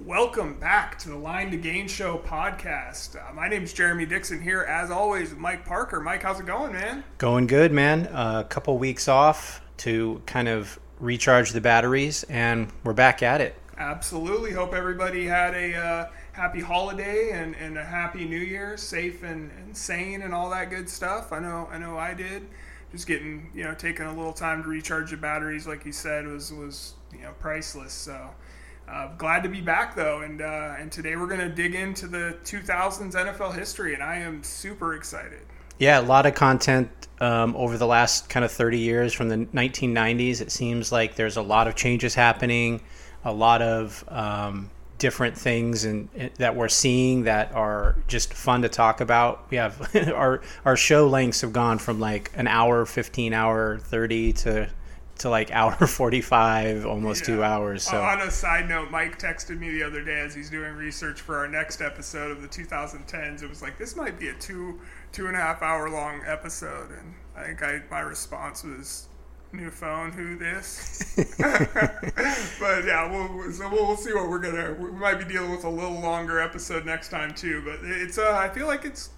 Welcome back to the Line to Gain Show podcast. Uh, my name's Jerimie Dixon here, as always, with Mike Parker. Mike, how's it going, man? Going good, man. A couple weeks off to kind of recharge the batteries, and we're back at it. Absolutely. Hope everybody had a uh, happy holiday and, and a happy New Year, safe and, and sane, and all that good stuff. I know, I know, I did. Just getting, you know, taking a little time to recharge the batteries, like you said, was was you know priceless. So. Uh, glad to be back though, and uh, and today we're to dig into the 2000s NFL history, and I am super excited. Yeah, a lot of content um, over the last kind of 30 years from the 1990s. It seems like there's a lot of changes happening, a lot of um, different things and that we're seeing that are just fun to talk about. We have our our show lengths have gone from like an hour, 15 hour, 30 to to like hour 45 almost yeah. two hours so on a side note mike texted me the other day as he's doing research for our next episode of the 2010s it was like this might be a two two and a half hour long episode and i think i my response was new phone who this but yeah we'll, so we'll, we'll, see what we're gonna we might be dealing with a little longer episode next time too but it's uh i feel like it's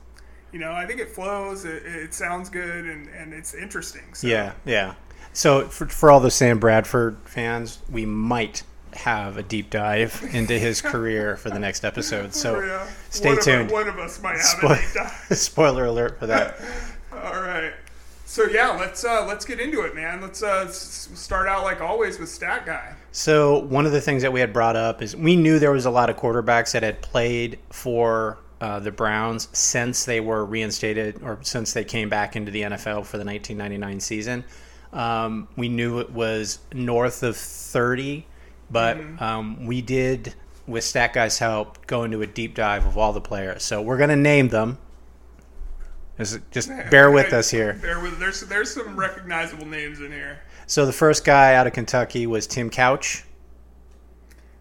you know i think it flows it, it sounds good and and it's interesting so. yeah yeah so for, for all the Sam Bradford fans, we might have a deep dive into his career for the next episode. So yeah. stay one tuned. Of, one of us might have Spo- a deep dive. Spoiler alert for that. all right. So yeah, let's uh, let's get into it, man. Let's uh, start out like always with stat guy. So one of the things that we had brought up is we knew there was a lot of quarterbacks that had played for uh, the Browns since they were reinstated or since they came back into the NFL for the 1999 season. Um, we knew it was north of 30, but mm-hmm. um, we did, with Stat Guy's help, go into a deep dive of all the players. So we're going to name them. Just bear with us here. Bear with, there's, there's some recognizable names in here. So the first guy out of Kentucky was Tim Couch.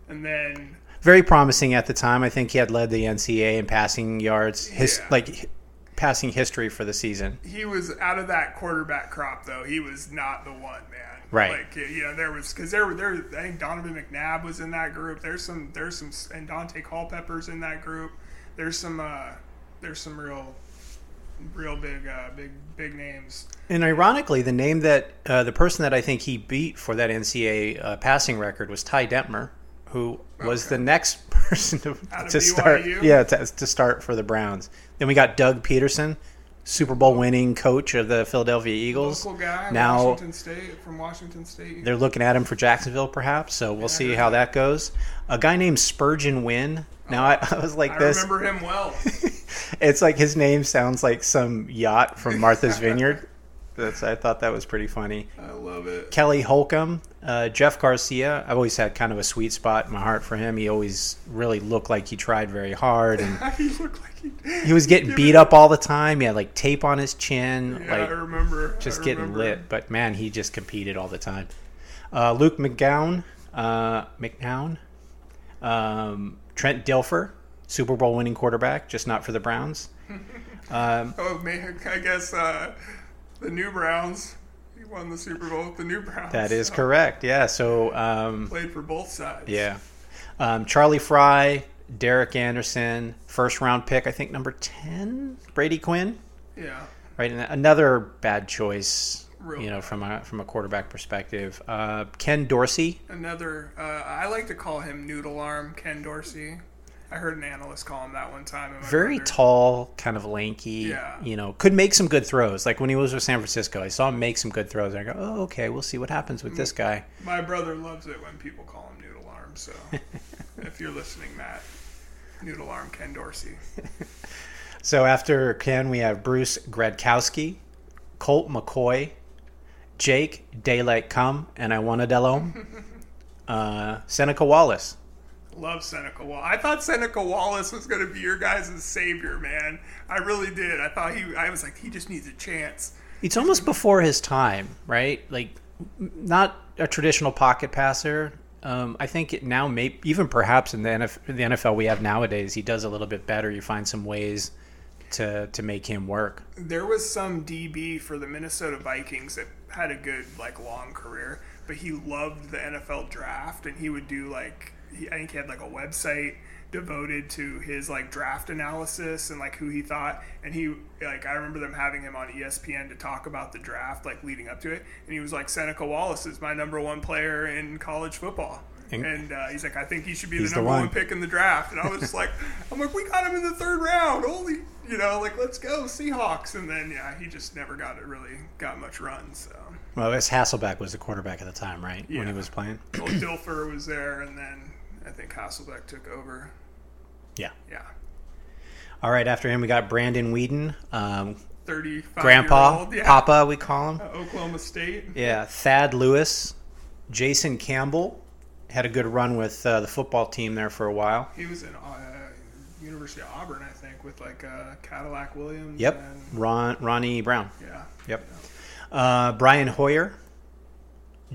And then very promising at the time. I think he had led the NCAA in passing yards. His yeah. like passing history for the season. He was out of that quarterback crop, though. He was not the one, man. Right. Like you know, there was because there were there. I think Donovan McNabb was in that group. There's some there's some and Daunte Culpepper's in that group. There's some uh, there's some real real big uh, big big names. And ironically, the name that uh, the person that I think he beat for that NCAA uh, passing record was Ty Detmer, who was okay. the next person to, to start. Yeah, to, to start for the Browns. Then we got Doug Pederson, Super Bowl winning coach of the Philadelphia Eagles. Local guy, now Washington State from Washington State. They're looking at him for Jacksonville, perhaps. So we'll yeah, see how that goes. A guy named Spurgeon Wynn. Now I, I was like I this. I remember him well. it's like his name sounds like some yacht from Martha's Vineyard. That's I thought that was pretty funny. I love it. Kelly Holcomb, uh, Jeff Garcia. I've always had kind of a sweet spot in my heart for him. He always really looked like he tried very hard, and he looked like he, he was getting beat up all the time. He had like tape on his chin. Yeah, like, I remember. Just I getting remember. lit, but man, he just competed all the time. Uh, Luke McGowan, uh, McNown, um, Trent Dilfer, Super Bowl winning quarterback, just not for the Browns. Um, oh man, I guess uh, the new Browns. He won the Super Bowl with the new Browns. That is so. correct. Yeah. So um, played for both sides. Yeah. Um, Charlie Frye, Derek Anderson, first round pick, I think number ten, Brady Quinn. Yeah. Right. And another bad choice. Real you know, from a from a quarterback perspective, uh, Ken Dorsey. Another, uh, I like to call him Noodle Arm Ken Dorsey. I heard an analyst call him that one time. Very brother. tall, kind of lanky. Yeah. You know, could make some good throws. Like when he was with San Francisco, I saw him make some good throws. I go, oh, okay, we'll see what happens with this guy. My brother loves it when people call him Noodle Arm. So if you're listening, Matt, Noodle Arm Ken Dorsey. so after Ken, we have Bruce Gradkowski, Colt McCoy, Jake Daylight Come, and I want a Delome, uh, Seneca Wallace. Love Seneca Wallace. I thought Seneca Wallace was going to be your guys' savior, man. I really did. I thought he. I was like, he just needs a chance. It's almost before his time, right? Like, not a traditional pocket passer. Um, I think it now, may, even perhaps in the, NFL, the NFL we have nowadays, he does a little bit better. You find some ways to to make him work. There was some DB for the Minnesota Vikings that had a good like long career, but he loved the NFL draft, and he would do like he, I think he had like a website devoted to his like draft analysis and like who he thought and he like I remember them having him on ESPN to talk about the draft like leading up to it and he was like Seneca Wallace is my number one player in college football And- and uh, he's like I think he should be the the number one. one. pick in the draft and I was just like I'm like we got him in the third round holy you know like let's go Seahawks and then yeah he just never got it really got much run so Well, I guess Hasselbeck was the quarterback at the time, right? When he was playing. well, Dilfer was there and then I think Hasselbeck took over Yeah. yeah All right. After him, we got Brandon Weeden, um, 35 Grandpa, yeah. Papa, we call him. Uh, Oklahoma State. Yeah, Thad Lewis, Jason Campbell had a good run with uh, the football team there for a while. He was in uh, University of Auburn, I think, with like uh, Cadillac Williams. Yep, And, Ron Ronnie Brown. yeah. Yep. Uh, Brian Hoyer,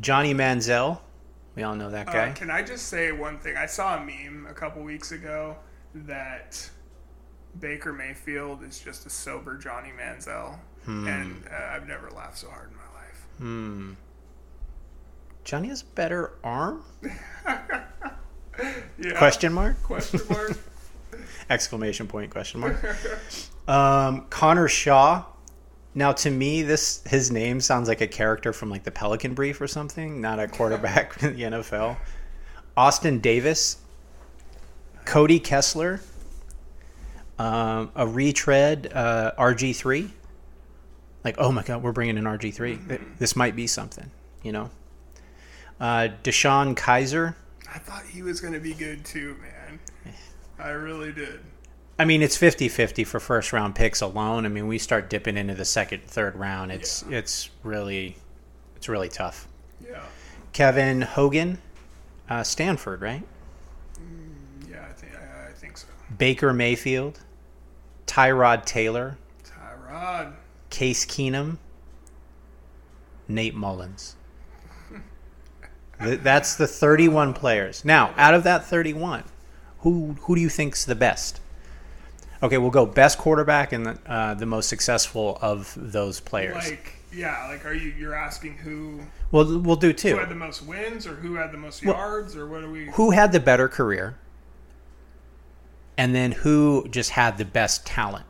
Johnny Manziel. We all know that guy. Uh, can I just say one thing? I saw a meme a couple weeks ago that Baker Mayfield is just a sober Johnny Manziel, and uh, I've never laughed so hard in my life. Hmm. Johnny has better arm? Yeah. Question mark? Question mark. Exclamation point? Question mark? Um, Connor Shaw. Now, to me, this his name sounds like a character from like the Pelican Brief or something, not a quarterback in the NFL. Austin Davis, Cody Kessler, um, a retread uh, RG three. Like, oh my God, we're bringing in RG 3 This might be something, you know. Uh, Deshaun Kizer. I thought he was going to be good too, man. I really did. I mean, it's 50-50 for first round picks alone. I mean, we start dipping into the second, third round. It's it's really it's really tough. Yeah. Kevin Hogan, uh, Stanford, right? Yeah, I think I, I think so. Baker Mayfield, Tyrod Taylor, Tyrod. Case Keenum, Nate Mullens. Th- That's the 31 players. Now, out of that 31, who who do you think's the best? Okay, we'll go best quarterback and the, uh, the most successful of those players. Like, yeah, like, are you you're asking who Well, we'll do two. who had the most wins or who had the most Well- yards or what are we? Who had the better career? And then who just had the best talent?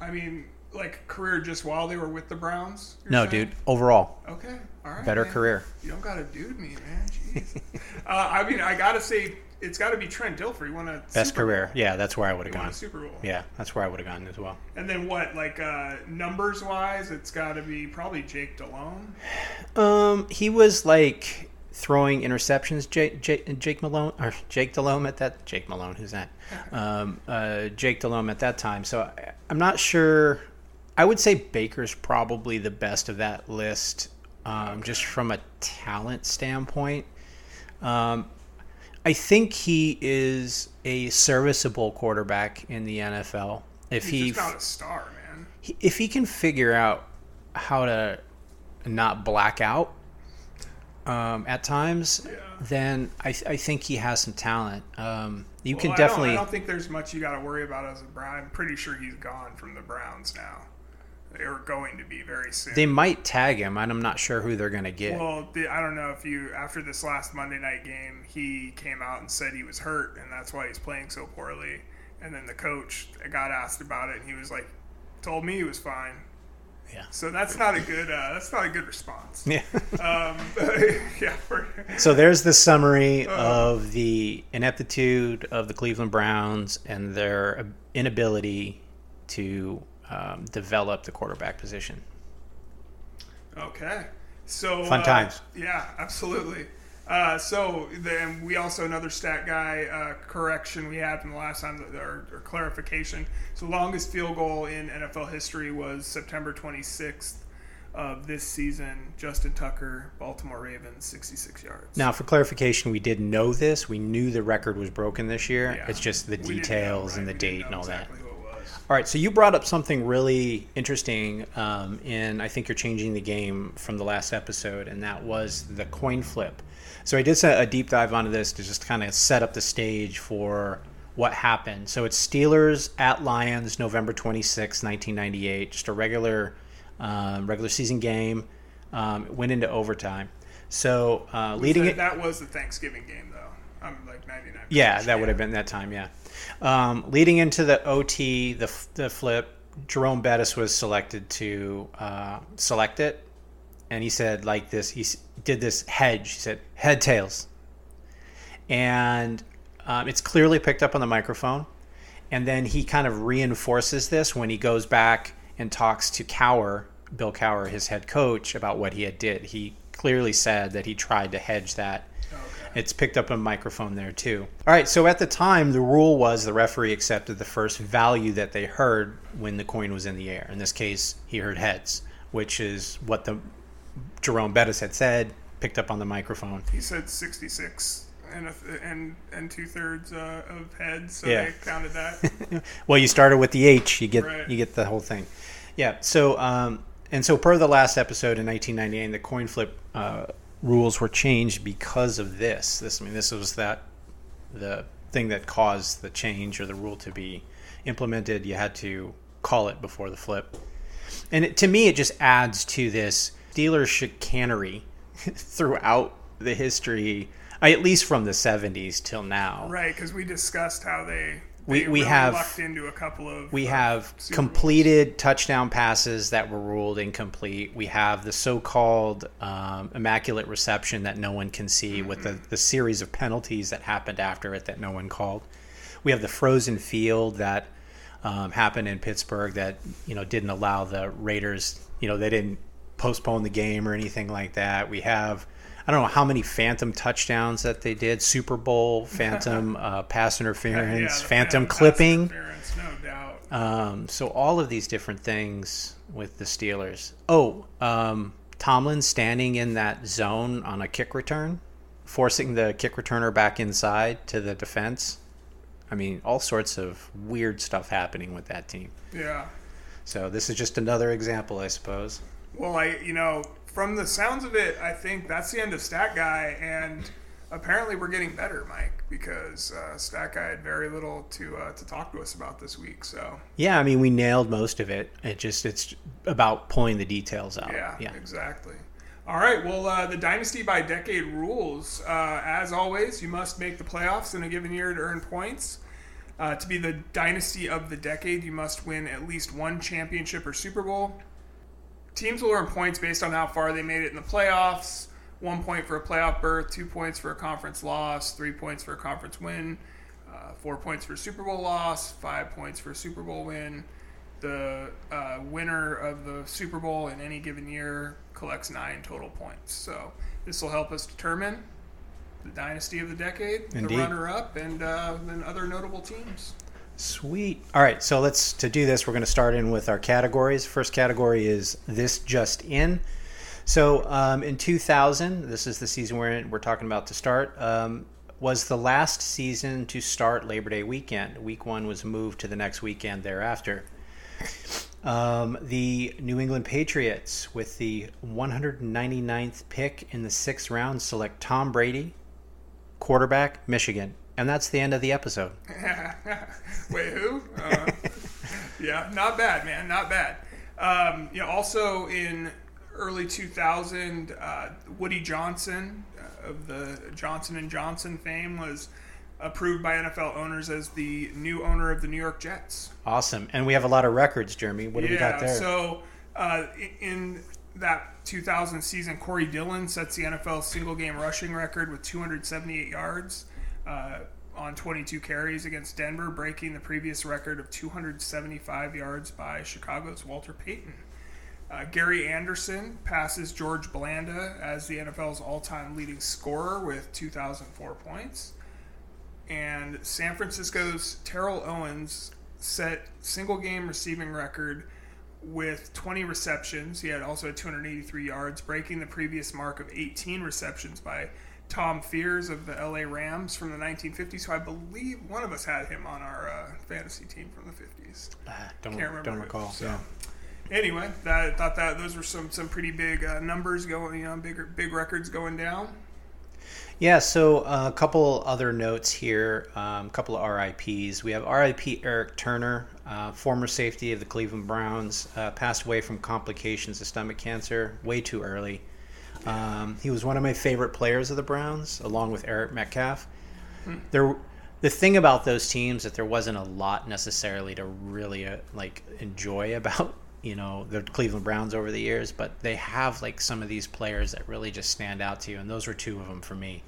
I mean, like career just while they were with the Browns. No, saying? dude, overall, Okay, all right. better man. career. You don't gotta dude me, man. Jeez. uh, I mean, I gotta say, it's got to be Trent Dilfer. He won a Best Super career. Bowl. Yeah, that's where I would have gone. Super Bowl. Yeah, that's where I would have gone as well. And then what? Like uh, numbers wise, it's got to be probably Jake Delhomme. Um, he was like throwing interceptions. Jake, Jake, Jake Malone or Jake Delhomme at that. Jake Malone, who's that? Um, uh, Jake Delhomme at that time. So I, I'm not sure. I would say Baker's probably the best of that list, um, just from a talent standpoint. Um, I think he is a serviceable quarterback in the NFL. If He's he not a star, man. if he can figure out how to not black out um, at times, Yeah. then I, th- I think he has some talent. Um, you Well, can I don't- definitely. I don't, think there's much you got to worry about as a Brown. I'm pretty sure he's gone from the Browns now. They are going to be very soon. they might tag him, and I'm not sure who they're going to get. Well, the, I don't know if you after this last Monday night game, he came out and said he was hurt, and that's why he's playing so poorly. And then the coach got asked about it, and he was like, "Told me he was fine." Yeah. So that's not a good. Uh, that's not a good response. yeah. Um, yeah. For, so there's the summary of the ineptitude of the Cleveland Browns and their inability to um, develop the quarterback position. Okay. So Fun uh, times. Yeah, absolutely. Uh, so then we also another stat guy uh, correction we had from the last time or, or clarification. So longest field goal in NFL history was September 26th of this season. Justin Tucker, Baltimore Ravens, 66 yards. Now, for clarification, we did know this. We knew the record was broken this year. Yeah. It's just the We didn't know, details right? and the We date and all exactly that. Who it was. All right, so you brought up something really interesting, um, and I think you're changing the game from the last episode, and that was the coin flip. So I did a deep dive onto this to just kind of set up the stage for what happened. So it's Steelers at Lions, November 26, 1998, just a regular, um, regular season game. Um, it went into overtime. So uh, leading that, it, that was the Thanksgiving game, though. I'm like 99. yeah, that would have been that time. Yeah, um, leading into the OT, the the flip, Jerome Bettis was selected to uh, select it, and he said like this. He did this hedge. He said head tails, and um, it's clearly picked up on the microphone. And then he kind of reinforces this when he goes back and talks to Cowher, Bill Cowher, his head coach, about what he had did. He clearly said that he tried to hedge that. It's picked up a microphone there too. All right, so at the time, the rule was the referee accepted the first value that they heard when the coin was in the air. In this case, he heard heads, which is what the Jerome Bettis had said, picked up on the microphone. He said 66 and a, and and two thirds uh, of heads, so Yeah. they counted that. well, you started with the H, you get Right. you get the whole thing. Yeah. So um, and so per the last episode in 1998, the coin flip uh, rules were changed because of this. This I mean, this was that the thing that caused the change or the rule to be implemented. You had to call it before the flip, and it, to me, it just adds to this Steelers chicanery throughout the history. At least from the 70s till now. right, because we discussed how they, We- we really have- into a couple of. We uh, have completed touchdown passes that were ruled incomplete. We have the so-called um, immaculate reception that no one can see, with the, the series of penalties that happened after it that no one called. We have the frozen field that um, happened in Pittsburgh that you know didn't allow the Raiders. You know they didn't postpone the game or anything like that. We have. I don't know how many phantom touchdowns that they did. Super Bowl, phantom uh, pass Yeah, interference, the phantom clipping. interference, no doubt. Um, so all of these different things with the Steelers. Oh, um, Tomlin standing in that zone on a kick return, forcing the kick returner back inside to the defense. I mean, all sorts of weird stuff happening with that team. Yeah. So this is just another example, I suppose. Well, I you know from the sounds of it, I think that's the end of Stat Guy, and apparently we're getting better, Mike, because uh, Stat Guy had very little to uh, to talk to us about this week. So Yeah, I mean, we nailed most of it. It just it's about pulling the details out. yeah, yeah. exactly. All right. Well, uh, the dynasty by decade rules. Uh, as always, you must make the playoffs in a given year to earn points. Uh, to be the dynasty of the decade, you must win at least one championship or Super Bowl. Teams will earn points based on how far they made it in the playoffs. One point for a playoff berth, two points for a conference loss, three points for a conference win, uh, four points for a Super Bowl loss, five points for a Super Bowl win. The uh, winner of the Super Bowl in any given year collects nine total points. So this will help us determine the dynasty of the decade, Indeed. the runner-up, and uh, then other notable teams. Sweet. All right, so let's to do this. We're going to start in with our categories. First category is this just in. So um, in 2000, this is the season we're in, we're talking about to start. Um, was the last season to start Labor Day weekend. Week one was moved to the next weekend thereafter. Um, the New England Patriots, with the 199th pick in the sixth round, select Tom Brady, quarterback, Michigan. And that's the end of the episode. Wait, who? Uh, yeah, not bad, man, not bad. Um, you know, also in early 2000, uh, Woody Johnson uh, of the Johnson and Johnson fame was approved by NFL owners as the new owner of the New York Jets. Awesome. And we have a lot of records, Jerimie. What do we got there? So uh, in that 2000 season, Corey Dillon sets the NFL single game rushing record with 278 yards uh, on 22 carries against Denver, breaking the previous record of 275 yards by Chicago's Walter Payton. Uh, Gary Anderson passes George Blanda as the NFL's all time leading scorer with 2,004 points. And San Francisco's Terrell Owens set single game receiving record with 20 receptions. He had also had 283 yards, breaking the previous mark of 18 receptions by Tom Fears of the LA Rams from the 1950s. So I believe one of us had him on our uh, fantasy team from the 50s. Ah, don't, Can't remember. don't who. recall. So, Yeah. Anyway, that I thought that those were some some pretty big uh, numbers going, you know, bigger big records going down. Yeah, so uh, a couple other notes here, a um, couple of RIPs. We have RIP Eric Turner, uh, former safety of the Cleveland Browns, uh, passed away from complications of stomach cancer way too early. Um, he was one of my favorite players of the Browns, along with Eric Metcalf. Hmm. There, the thing about those teams that there wasn't a lot necessarily to really uh, like enjoy about you know the Cleveland Browns over the years, but they have like some of these players that really just stand out to you, and those were two of them for me.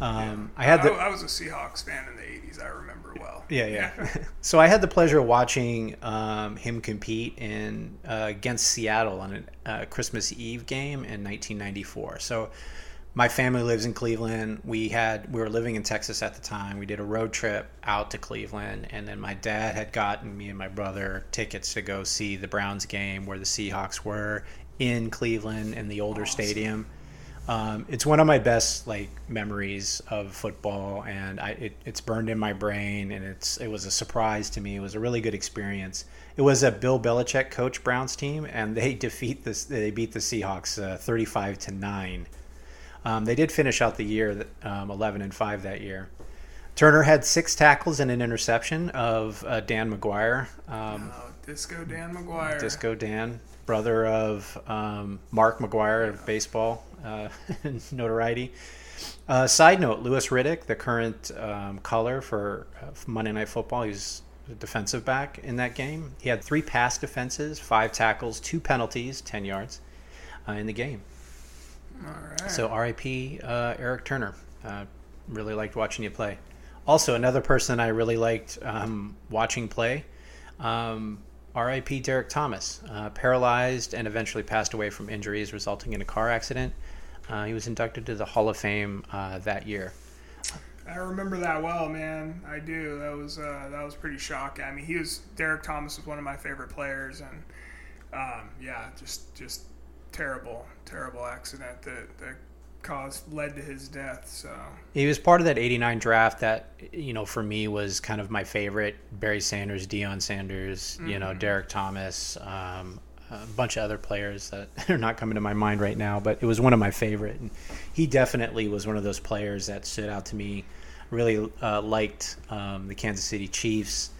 Um, I had the, I, I was a Seahawks fan in the '80s. I remember well. yeah, yeah. so I had the pleasure of watching um, him compete in uh, against Seattle on a uh, Christmas Eve game in 1994. So my family lives in Cleveland. We had we were living in Texas at the time. We did a road trip out to Cleveland, and then my dad had gotten me and my brother tickets to go see the Browns game where the Seahawks were in Cleveland in the older Awesome. stadium. Um, it's one of my best like memories of football, and I, it, it's burned in my brain. And it's it was a surprise to me. It was a really good experience. It was a Bill Belichick coach Browns team, and they defeat this. They beat the Seahawks uh, thirty-five to nine. Um, they did finish out the year um, eleven and five that year. Turner had six tackles and an interception of uh, Dan McGwire. Um, Oh, Disco Dan McGwire. Disco Dan, brother of um, Mark McGwire of baseball uh, notoriety. Uh, side note: Louis Riddick, the current um, color for uh, Monday Night Football, he's a defensive back in that game. He had three pass defenses, five tackles, two penalties, ten yards uh, in the game. All right. So R.I.P. Uh, Eric Turner. Uh, really liked watching you play. Also, another person I really liked um, watching play. Um, R.I.P. Derrick Thomas, uh, paralyzed and eventually passed away from injuries resulting in a car accident. Uh, he was inducted to the Hall of Fame uh, that year. I remember that well, man. I do. That was uh, that was pretty shocking. I mean, he was Derrick Thomas was one of my favorite players, and um, yeah, just just terrible, terrible accident that that caused led to his death. So He was part of that '89 draft that, you know, for me was kind of my favorite. Barry Sanders, Deion Sanders, you know, Derrick Thomas, um, a bunch of other players that are not coming to my mind right now, but it was one of my favorite. And he definitely was one of those players that stood out to me. Really uh, liked um, the Kansas City Chiefs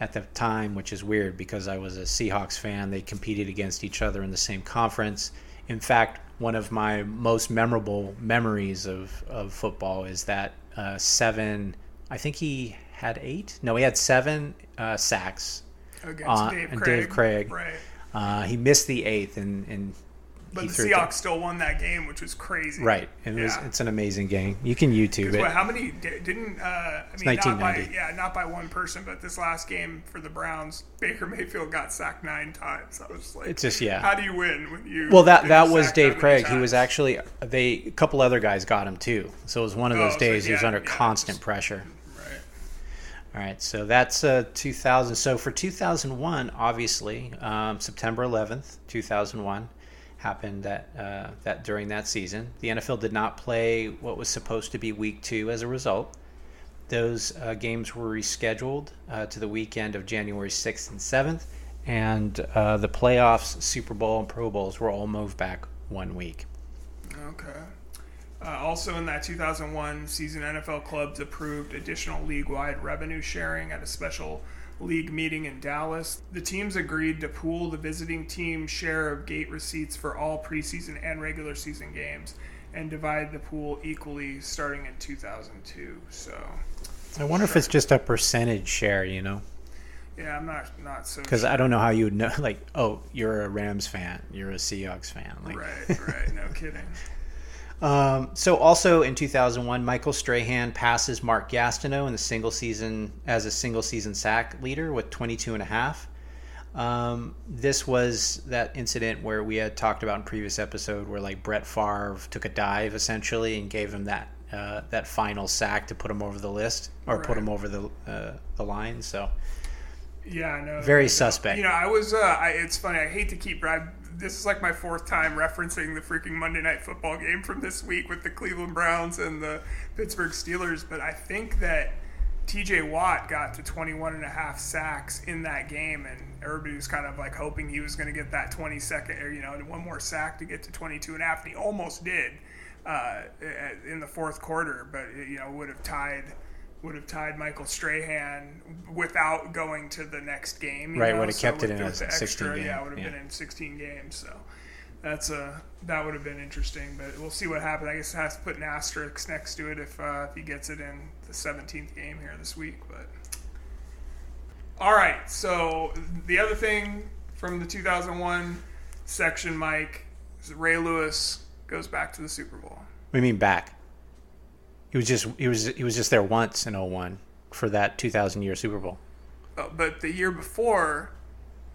at the time, which is weird because I was a Seahawks fan. They competed against each other in the same conference. In fact, one of my most memorable memories of, of football is that uh, seven, I think he had eight? No, he had seven uh, sacks. against Dave Craig, Dave Craig. right? Uh, he missed the eighth, and, and But he the Seahawks still won that game, which was crazy. Right. It was, It's an amazing game. You can YouTube it. What, how many didn't? Uh, I mean, not by 1990. yeah, not by one person, but this last game for the Browns, Baker Mayfield got sacked nine times. I was like, It's just yeah. how do you win when you? Well, that that was Dave Craig. He was actually they a couple other guys got him too. So it was one of Oh, those so days he was under yeah, constant pressure. All right, so that's uh, 2000. So for 2001, obviously, um, September 11th, 2001, happened that uh, that during that season. The NFL did not play what was supposed to be Week Two as a result. Those uh, games were rescheduled uh, to the weekend of January 6th and 7th, and uh, the playoffs, Super Bowl, and Pro Bowls were all moved back one week. Okay. Uh, also, in that 2001 season, NFL clubs approved additional league wide revenue sharing at a special league meeting in Dallas. The teams agreed to pool the visiting team's share of gate receipts for all preseason and regular season games and divide the pool equally starting in 2002. So, I wonder if it's just a percentage share, you know? yeah, I'm not not so Because sure. I don't know how you would know. Like, oh, you're a Rams fan, you're a Seahawks fan. Like, Right, right. No kidding. Um, so also in 2001, Michael Strahan passes Mark Gastineau in the single season as a single season sack leader with 22 and a half. Um, this was that incident where we had talked about in previous episode where like Brett Favre took a dive essentially and gave him that uh, that final sack to put him over the list or put him over the uh, the line. So Yeah, I know. very No, suspect. You know, I was. Uh, I, it's funny. I hate to keep. I, this is like my fourth time referencing the freaking Monday Night Football game from this week with the Cleveland Browns and the Pittsburgh Steelers. But I think that T.J. Watt got to 21 and a half sacks in that game, and everybody was kind of like hoping he was going to get that 20 second, or you know, one more sack to get to 22 and a half. And he almost did uh, in the fourth quarter, but you know, would have tied would have tied Michael Strahan without going to the next game. you Right, know, would have kept it in a the 16 game, Yeah, it would have yeah. been in 16 games. So that's a that would have been interesting, but we'll see what happens. I guess it has to put an asterisk next to it if uh, if he gets it in the 17th game here this week. But all right, so the other thing from the 2001 section, Mike, is Ray Lewis goes back to the Super Bowl. We mean back? He was just he was he was just there once in 01 for that 2000 year Super Bowl. Uh, but the year before,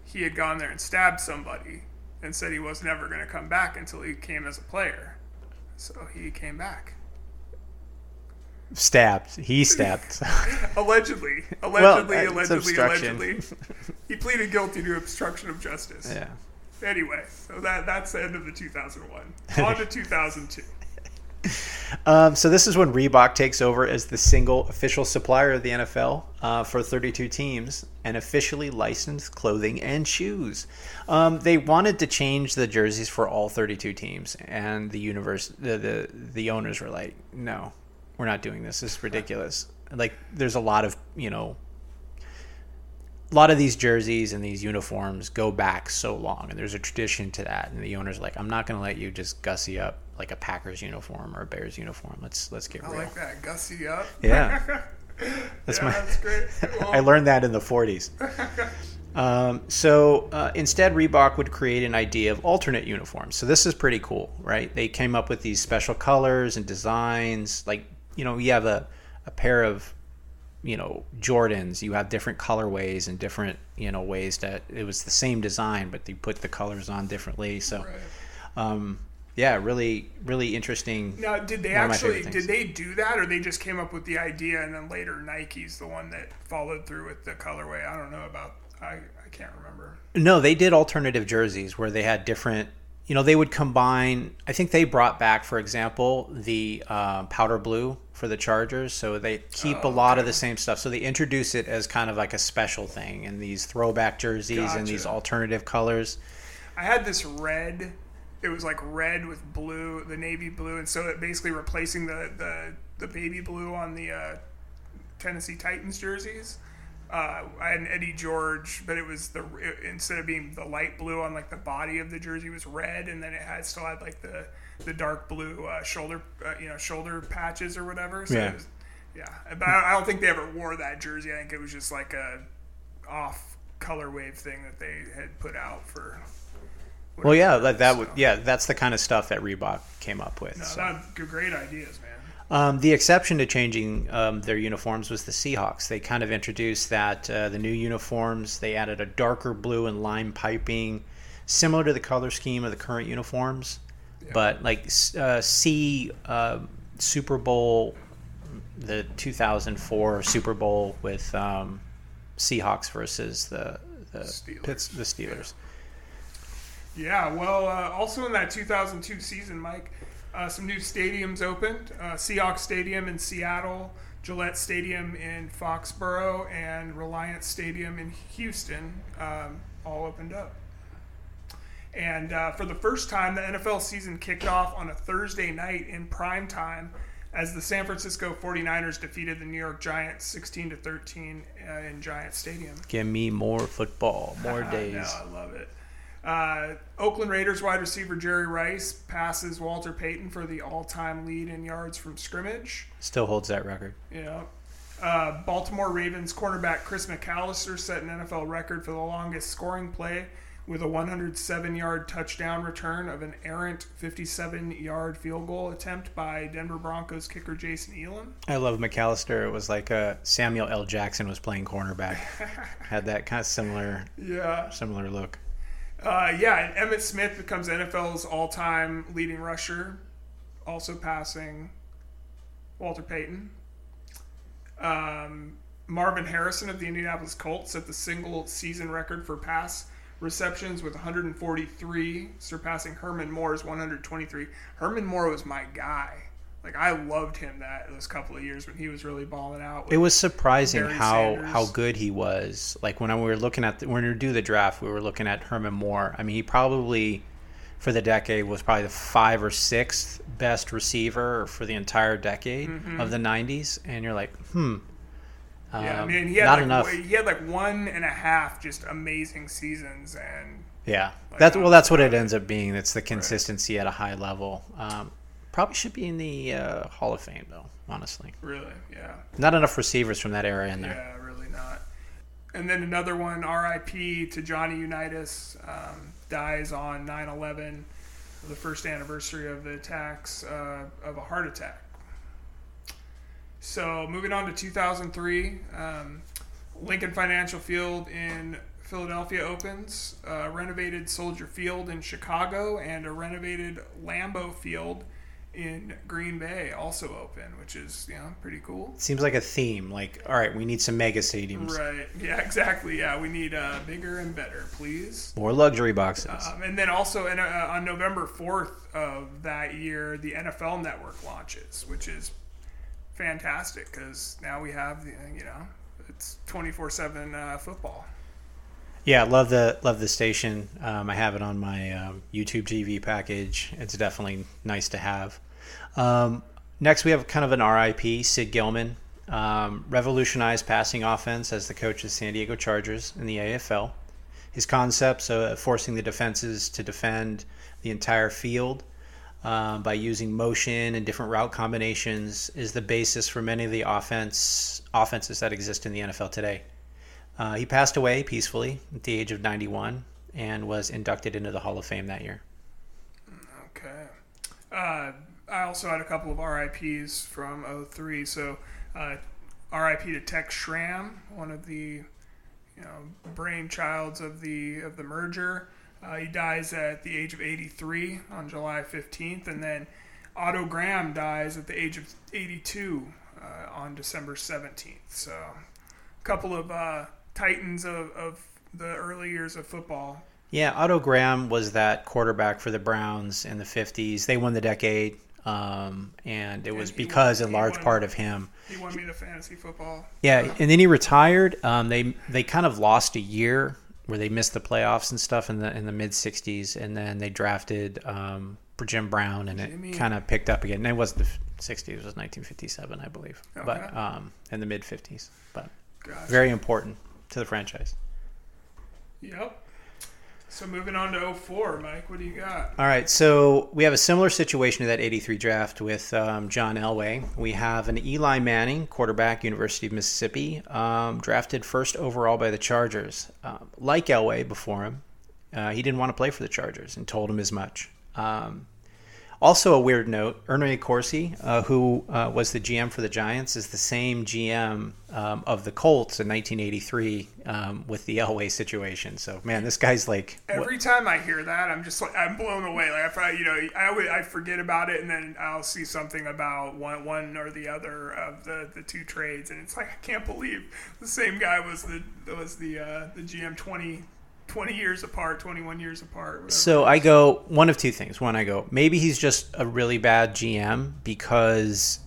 he had gone there and stabbed somebody and said he was never going to come back until he came as a player. So he came back. Stabbed. He stabbed. Allegedly. Allegedly, Well, allegedly, allegedly. he pleaded guilty to obstruction of justice. yeah. Anyway, so that that's the end of the 2001. On to 2002. Um, so this is when Reebok takes over as the single official supplier of the NFL uh, for 32 teams and officially licensed clothing and shoes. Um, they wanted to change the jerseys for all 32 teams, and the universe, the, the the owners were like, "No, we're not doing this. This is ridiculous." Like, there's a lot of you know. A lot of these jerseys and these uniforms go back so long, and there's a tradition to that. And the owners like, "I'm not going to let you just gussy up like a Packers uniform or a Bears uniform. Let's let's get I real." like that. Gussy up. Yeah. That's yeah, my. that's great. Well, I learned that in the 40s. Um, so uh, instead, Reebok would create an idea of alternate uniforms. So this is pretty cool, right? They came up with these special colors and designs. Like, you know, you have a, a pair of, you know, Jordans. You have different colorways and different, you know, ways that it was the same design, but they put the colors on differently. So, Right. um, yeah, really, really interesting. Now, did they One of my actually did they do that, or they just came up with the idea and then later Nike's the one that followed through with the colorway? I don't know about. I I can't remember. No, they did alternative jerseys where they had different. You know, they would combine. I think they brought back, for example, the uh, powder blue for the Chargers. So they keep a Oh, lot of the same stuff. So they introduce it as kind of like a special thing, and these throwback jerseys and these alternative colors. I had this red. It was like red with blue, the navy blue, and so it basically replacing the the, the baby blue on the uh, Tennessee Titans jerseys. Uh, I had an Eddie George, but it was the it, instead of being the light blue on like the body of the jersey was red, and then it had still had like the the dark blue uh, shoulder uh, you know shoulder patches or whatever. So Yeah. it was, yeah. But I I don't think they ever wore that jersey. I think it was just like a off color wave thing that they had put out for. Well, yeah, that, that so. yeah, that's the kind of stuff that Reebok came up with. No, so. great ideas, man. Um, the exception to changing um, their uniforms was the Seahawks. They kind of introduced that uh, the new uniforms. They added a darker blue and lime piping, similar to the color scheme of the current uniforms, but like uh, C uh, Super Bowl, the 2004 Super Bowl with um, Seahawks versus the the Steelers. Pitts, the Steelers. Yeah, well, uh, also in that 2002 season, Mike, uh, some new stadiums opened. Uh, Seahawks Stadium in Seattle, Gillette Stadium in Foxborough, and Reliant Stadium in Houston um, all opened up. And uh, for the first time, the NFL season kicked off on a Thursday night in prime time as the San Francisco 49ers defeated the New York Giants 16 to 13 uh, in Giant Stadium. Give me more football, more days. I love it. Uh, Oakland Raiders wide receiver Jerry Rice passes Walter Payton for the all-time lead in yards from scrimmage. Still holds that record. Yeah. uh, Baltimore Ravens cornerback Chris McAlister set an NFL record for the longest scoring play with a 107-yard touchdown return of an errant 57-yard field goal attempt by Denver Broncos kicker Jason Elam. I love McAlister. It was like uh, Samuel L. Jackson was playing cornerback. Had that kind of similar Yeah. similar look. Uh, yeah, and Emmitt Smith becomes NFL's all-time leading rusher, also passing Walter Payton. Um, Marvin Harrison of the Indianapolis Colts set the single season record for pass receptions with 143, surpassing Herman Moore's 123. Herman Moore was my guy. Like I loved him that those couple of years when he was really balling out. It was surprising Barry how Sanders. how good he was. Like when I, we were looking at the, when we were do the draft, we were looking at Herman Moore. I mean, he probably for the decade was probably the five or sixth best receiver for the entire decade of the '90s. And you're like, hmm. Yeah, I um, mean, he had not like, enough. He had like one and a half just amazing seasons, and Yeah, Like, that's well. That's what it ends up being. It's the consistency at a high level. Um, probably should be in the uh, Hall of Fame though. Honestly, Really, yeah. not enough receivers from that era in there. Yeah, really not. And then another one, RIP to Johnny Unitas, um, dies on 9 11, the first anniversary of the attacks uh, of a heart attack. So moving on to 2003, um, Lincoln Financial Field in Philadelphia opens, a renovated Soldier Field in Chicago, and a renovated Lambeau Field in Green Bay also open, which is you know pretty cool. Seems like a theme. Like, all right, we need some mega stadiums, Right. Yeah, exactly. Yeah, we need uh, bigger and better, please. more luxury boxes. Um, and then also in, uh, on November 4th of that year, the NFL Network launches, which is fantastic because now we have, the, you know, it's 24 uh, 7 football. Yeah, love the love the station. Um, I have it on my um, YouTube TV package. It's definitely nice to have. Um, next, we have kind of an RIP. Sid Gilman um, revolutionized passing offense as the coach of San Diego Chargers in the AFL. His concepts of forcing the defenses to defend the entire field um, by using motion and different route combinations is the basis for many of the offense offenses that exist in the NFL today. Uh, he passed away peacefully at the age of 91 and was inducted into the Hall of Fame that year. Okay. Uh, I also had a couple of RIPs from 03. So uh, RIP to Tex Schramm, one of the you know brainchilds of the of the merger. Uh, he dies at the age of 83 on July 15th, and then Otto Graham dies at the age of 82 uh, on December 17th. So a couple of uh, titans of, of the early years of football. Yeah, Otto Graham was that quarterback for the Browns in the 50s. They won the decade, um, and it was And he because won- in large won- part of him. He won me the fantasy football. Yeah, and then he retired. Um, they they kind of lost a year where they missed the playoffs and stuff in the in the mid 60s, and then they drafted um, Jim Brown, and Jimmy. it kind of picked up again. And it was the 60s, it was 1957, I believe, but um, in the mid 50s. But Gotcha. very important to the franchise. Yep. So moving on to 04, Mike, what do you got? All right, so we have a similar situation to that 83 draft with um, John Elway. We have an Eli Manning, quarterback, University of Mississippi, um, drafted first overall by the Chargers. Um, like Elway before him, uh, he didn't want to play for the Chargers and told him as much. Um, also, a weird note Ernie Accorsi, uh, who uh, was the GM for the Giants, is the same GM um, of the Colts in 1983 um, with the Elway situation. So, man, this guy's like. Every time I hear that, I'm just like I'm blown away. Like I, you know, I I forget about it, and then I'll see something about one one or the other of the, the two trades, and it's like I can't believe the same guy was the was the uh, the GM 20, 20 years apart, 21 years apart. whatever. So I go one of two things. One, I go maybe he's just a really bad GM because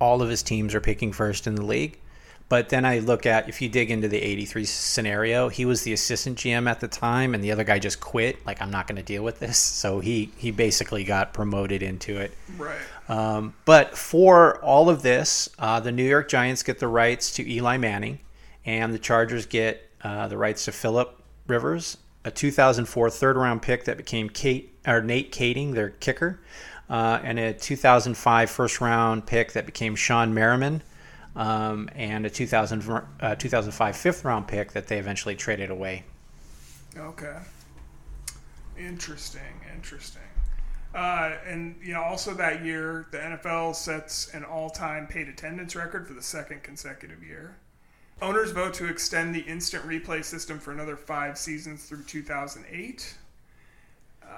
all of his teams are picking first in the league. But then I look at if you dig into the 83 scenario, he was the assistant GM at the time, and the other guy just quit. Like I'm not going to deal with this, so he he basically got promoted into it. right. Um, but for all of this, uh, the New York Giants get the rights to Eli Manning, and the Chargers get uh, the rights to Philip Rivers, a 2004 third round pick that became Kate or Nate Kaeding, their kicker, uh, and a 2005 first round pick that became Shawne Merriman, um, and a 2000, uh, 2005 fifth round pick that they eventually traded away. Okay. Interesting. Interesting. Uh, and you know, also that year, the NFL sets an all-time paid attendance record for the second consecutive year. Owners vote to extend the instant replay system for another five seasons through 2008. Um,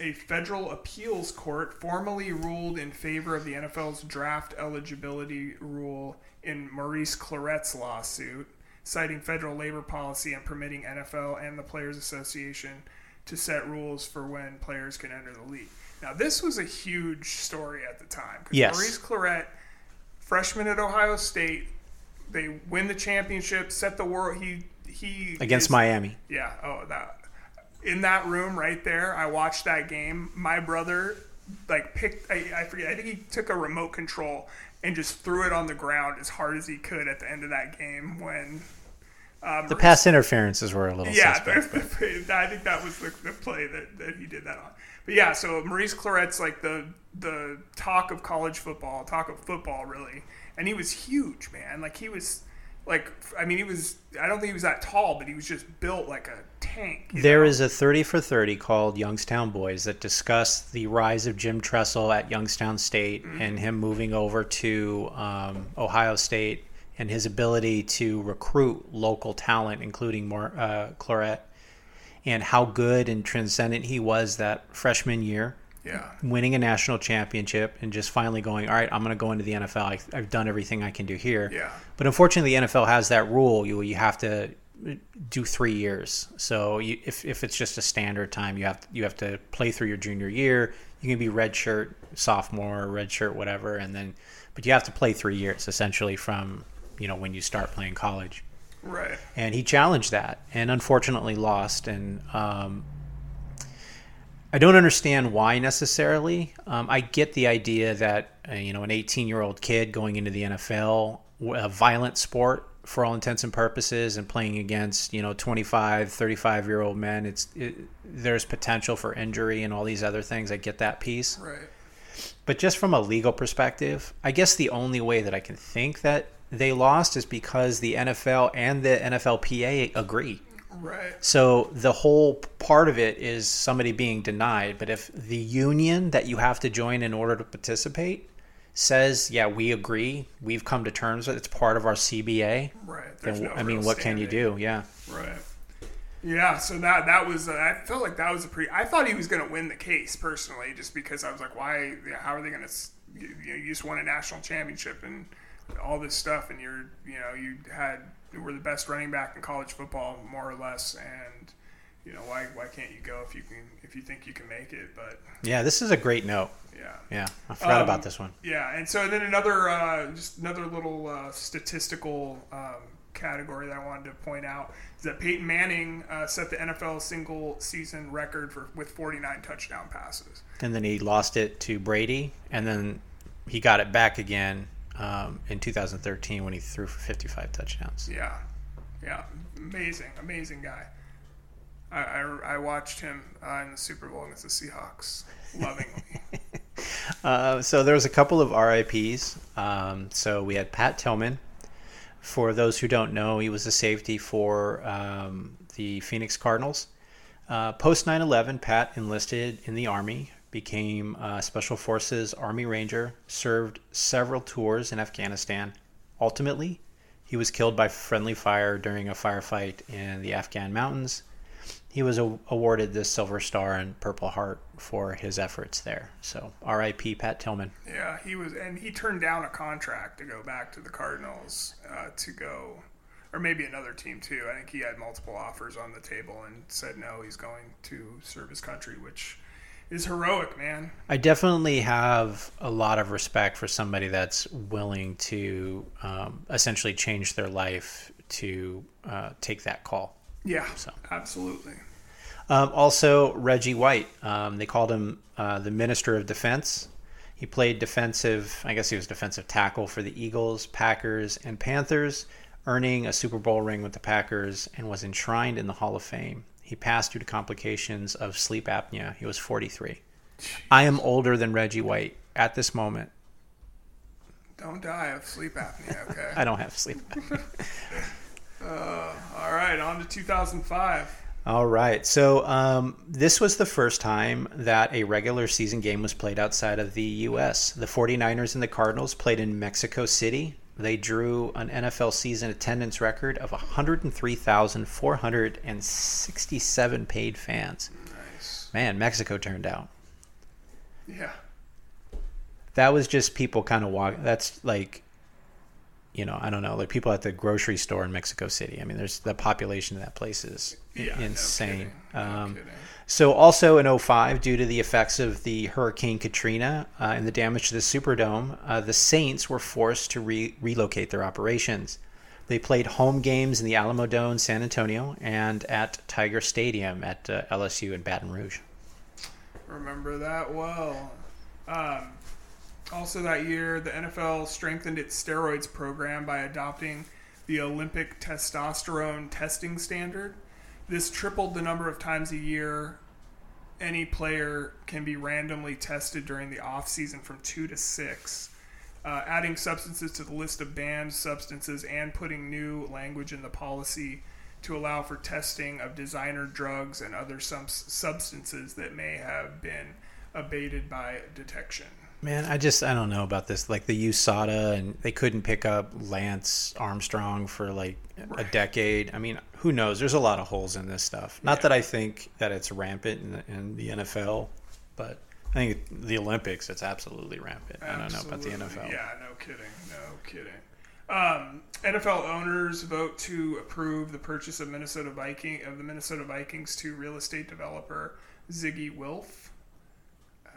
a federal appeals court formally ruled in favor of the NFL's draft eligibility rule in Maurice Clarett's lawsuit, citing federal labor policy and permitting NFL and the Players Association to set rules for when players can enter the league. Now, this was a huge story at the time. Yes. Maurice Clarett, freshman at Ohio State, they win the championship, set the world. He he Against is- Miami. yeah. Oh, that in that room right there. I watched that game. My brother like picked. I, I forget. I think he took a remote control and just threw it on the ground as hard as he could at the end of that game when Um, The pass interferences were a little yeah, suspect. I think that was the, the play that, that he did that on. But yeah, so Maurice Clarett's like the the talk of college football, talk of football really, and he was huge, man. Like he was, like I mean, he was. I don't think he was that tall, but he was just built like a tank. There know? is a 30 for 30 called Youngstown Boys that discuss the rise of Jim Tressel at Youngstown State Mm-hmm. and him moving over to um, Ohio State and his ability to recruit local talent, including more uh, Clarett, and how good and transcendent he was that freshman year, yeah, winning a national championship and just finally going, all right, I'm going to go into the NFL. I, I've done everything I can do here. yeah, But unfortunately, the NFL has that rule. You you have to do three years. So you, if, if it's just a standard time, you have you have to play through your junior year. You can be redshirt sophomore, redshirt whatever, and then but you have to play three years essentially from you know when you start playing college. right. And he challenged that, and unfortunately lost. And um, I don't understand why necessarily. Um, I get the idea that uh, you know an 18 year old kid going into the NFL, a violent sport for all intents and purposes, and playing against you know 25, 35 year old men. It's it, there's potential for injury and all these other things. I get that piece. Right. But just from a legal perspective, I guess the only way that I can think that they lost is because the NFL and the NFLPA agree. Right. So the whole part of it is somebody being denied. But if the union that you have to join in order to participate says, "Yeah, we agree. We've come to terms with it. it's part of our CBA," Right. There's then no I mean, what can you do? Yeah. Right. Yeah, so that that was uh, I felt like that was a pretty. I thought he was going to win the case personally, just because I was like, why? How are they going to? You, you, know, you just won a national championship and all this stuff, and you're you know you had you were the best running back in college football more or less, and you know why why can't you go if you can if you think you can make it? But Yeah, this is a great note. yeah. Yeah, I forgot Um, about this one. Yeah, and so then another uh, just another little uh, statistical um, category that I wanted to point out is that Peyton Manning uh, set the NFL single season record for with 49 touchdown passes. And then he lost it to Brady, and then he got it back again um, in 2013 when he threw for 55 touchdowns. Yeah, yeah, amazing, amazing guy. I, I, I watched him uh, in the Super Bowl against the Seahawks lovingly. Uh, so there was a couple of RIPS. Um, so we had Pat Tillman. For those who don't know, he was a safety for um, the Phoenix Cardinals. Uh, Post 9 11, Pat enlisted in the Army, became a Special Forces Army Ranger, served several tours in Afghanistan. Ultimately, he was killed by friendly fire during a firefight in the Afghan mountains. He was a- awarded the Silver Star and Purple Heart for his efforts there. So, R.I.P. Pat Tillman. Yeah, he was, and he turned down a contract to go back to the Cardinals uh, to go, or maybe another team too. I think he had multiple offers on the table and said no, he's going to serve his country, which is heroic, man. I definitely have a lot of respect for somebody that's willing to um, essentially change their life to uh, take that call. Yeah, So. absolutely. Um, also, Reggie White. Um, they called him uh, the Minister of Defense. He played defensive, I guess he was defensive tackle for the Eagles, Packers, and Panthers, earning a Super Bowl ring with the Packers and was enshrined in the Hall of Fame. He passed due to complications of sleep apnea. He was 43. I am older than Reggie White at this moment. Don't die of sleep apnea, okay? I don't have sleep apnea. All right, on to 2005. All right. So um, this was the first time that a regular season game was played outside of the U.S. The 49ers and the Cardinals played in Mexico City. They drew an NFL season attendance record of 103,467 paid fans. Nice. Man, Mexico turned out. Yeah. That was just people kind of walk. That's like, you know, I don't know, like people at the grocery store in Mexico City. I mean, there's the population of that place is Yeah. insane. No kidding. No um, kidding. So, also in 05, due to the effects of the Hurricane Katrina uh, and the damage to the Superdome, uh, the Saints were forced to re- relocate their operations. They played home games in the Alamo Dome, San Antonio, and at Tiger Stadium at uh, LSU in Baton Rouge. Remember that well. Um, also, that year, the NFL strengthened its steroids program by adopting the Olympic testosterone testing standard. This tripled the number of times a year any player can be randomly tested during the off season from two to six. Uh, adding substances to the list of banned substances and putting new language in the policy to allow for testing of designer drugs and other sub- substances that may have been abated by detection. Man, I just I don't know about this. Like the USADA, and they couldn't pick up Lance Armstrong for like right. a decade. I mean, who knows? There's a lot of holes in this stuff. Not yeah. that I think that it's rampant in the, in the, NFL, but I think the Olympics it's absolutely rampant. Absolutely. I don't know about the NFL. Yeah, no kidding, no kidding. Um, NFL owners vote to approve the purchase of Minnesota Viking of the Minnesota Vikings to real estate developer Zygi Wilf.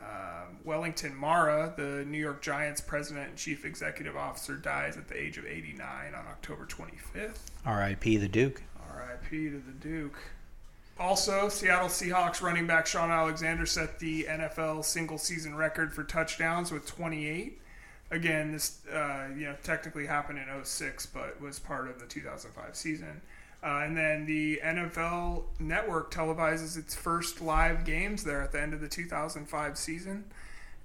Um, Wellington Mara, the New York Giants president and chief executive officer, dies at the age of 89 on October 25th. R.I.P. the Duke. R.I.P. to the Duke. Also, Seattle Seahawks running back Shaun Alexander set the NFL single season record for touchdowns with 28. Again, this uh, you know technically happened in 06, but was part of the 2005 season. Uh, and then the NFL Network televises its first live games there at the end of the 2005 season.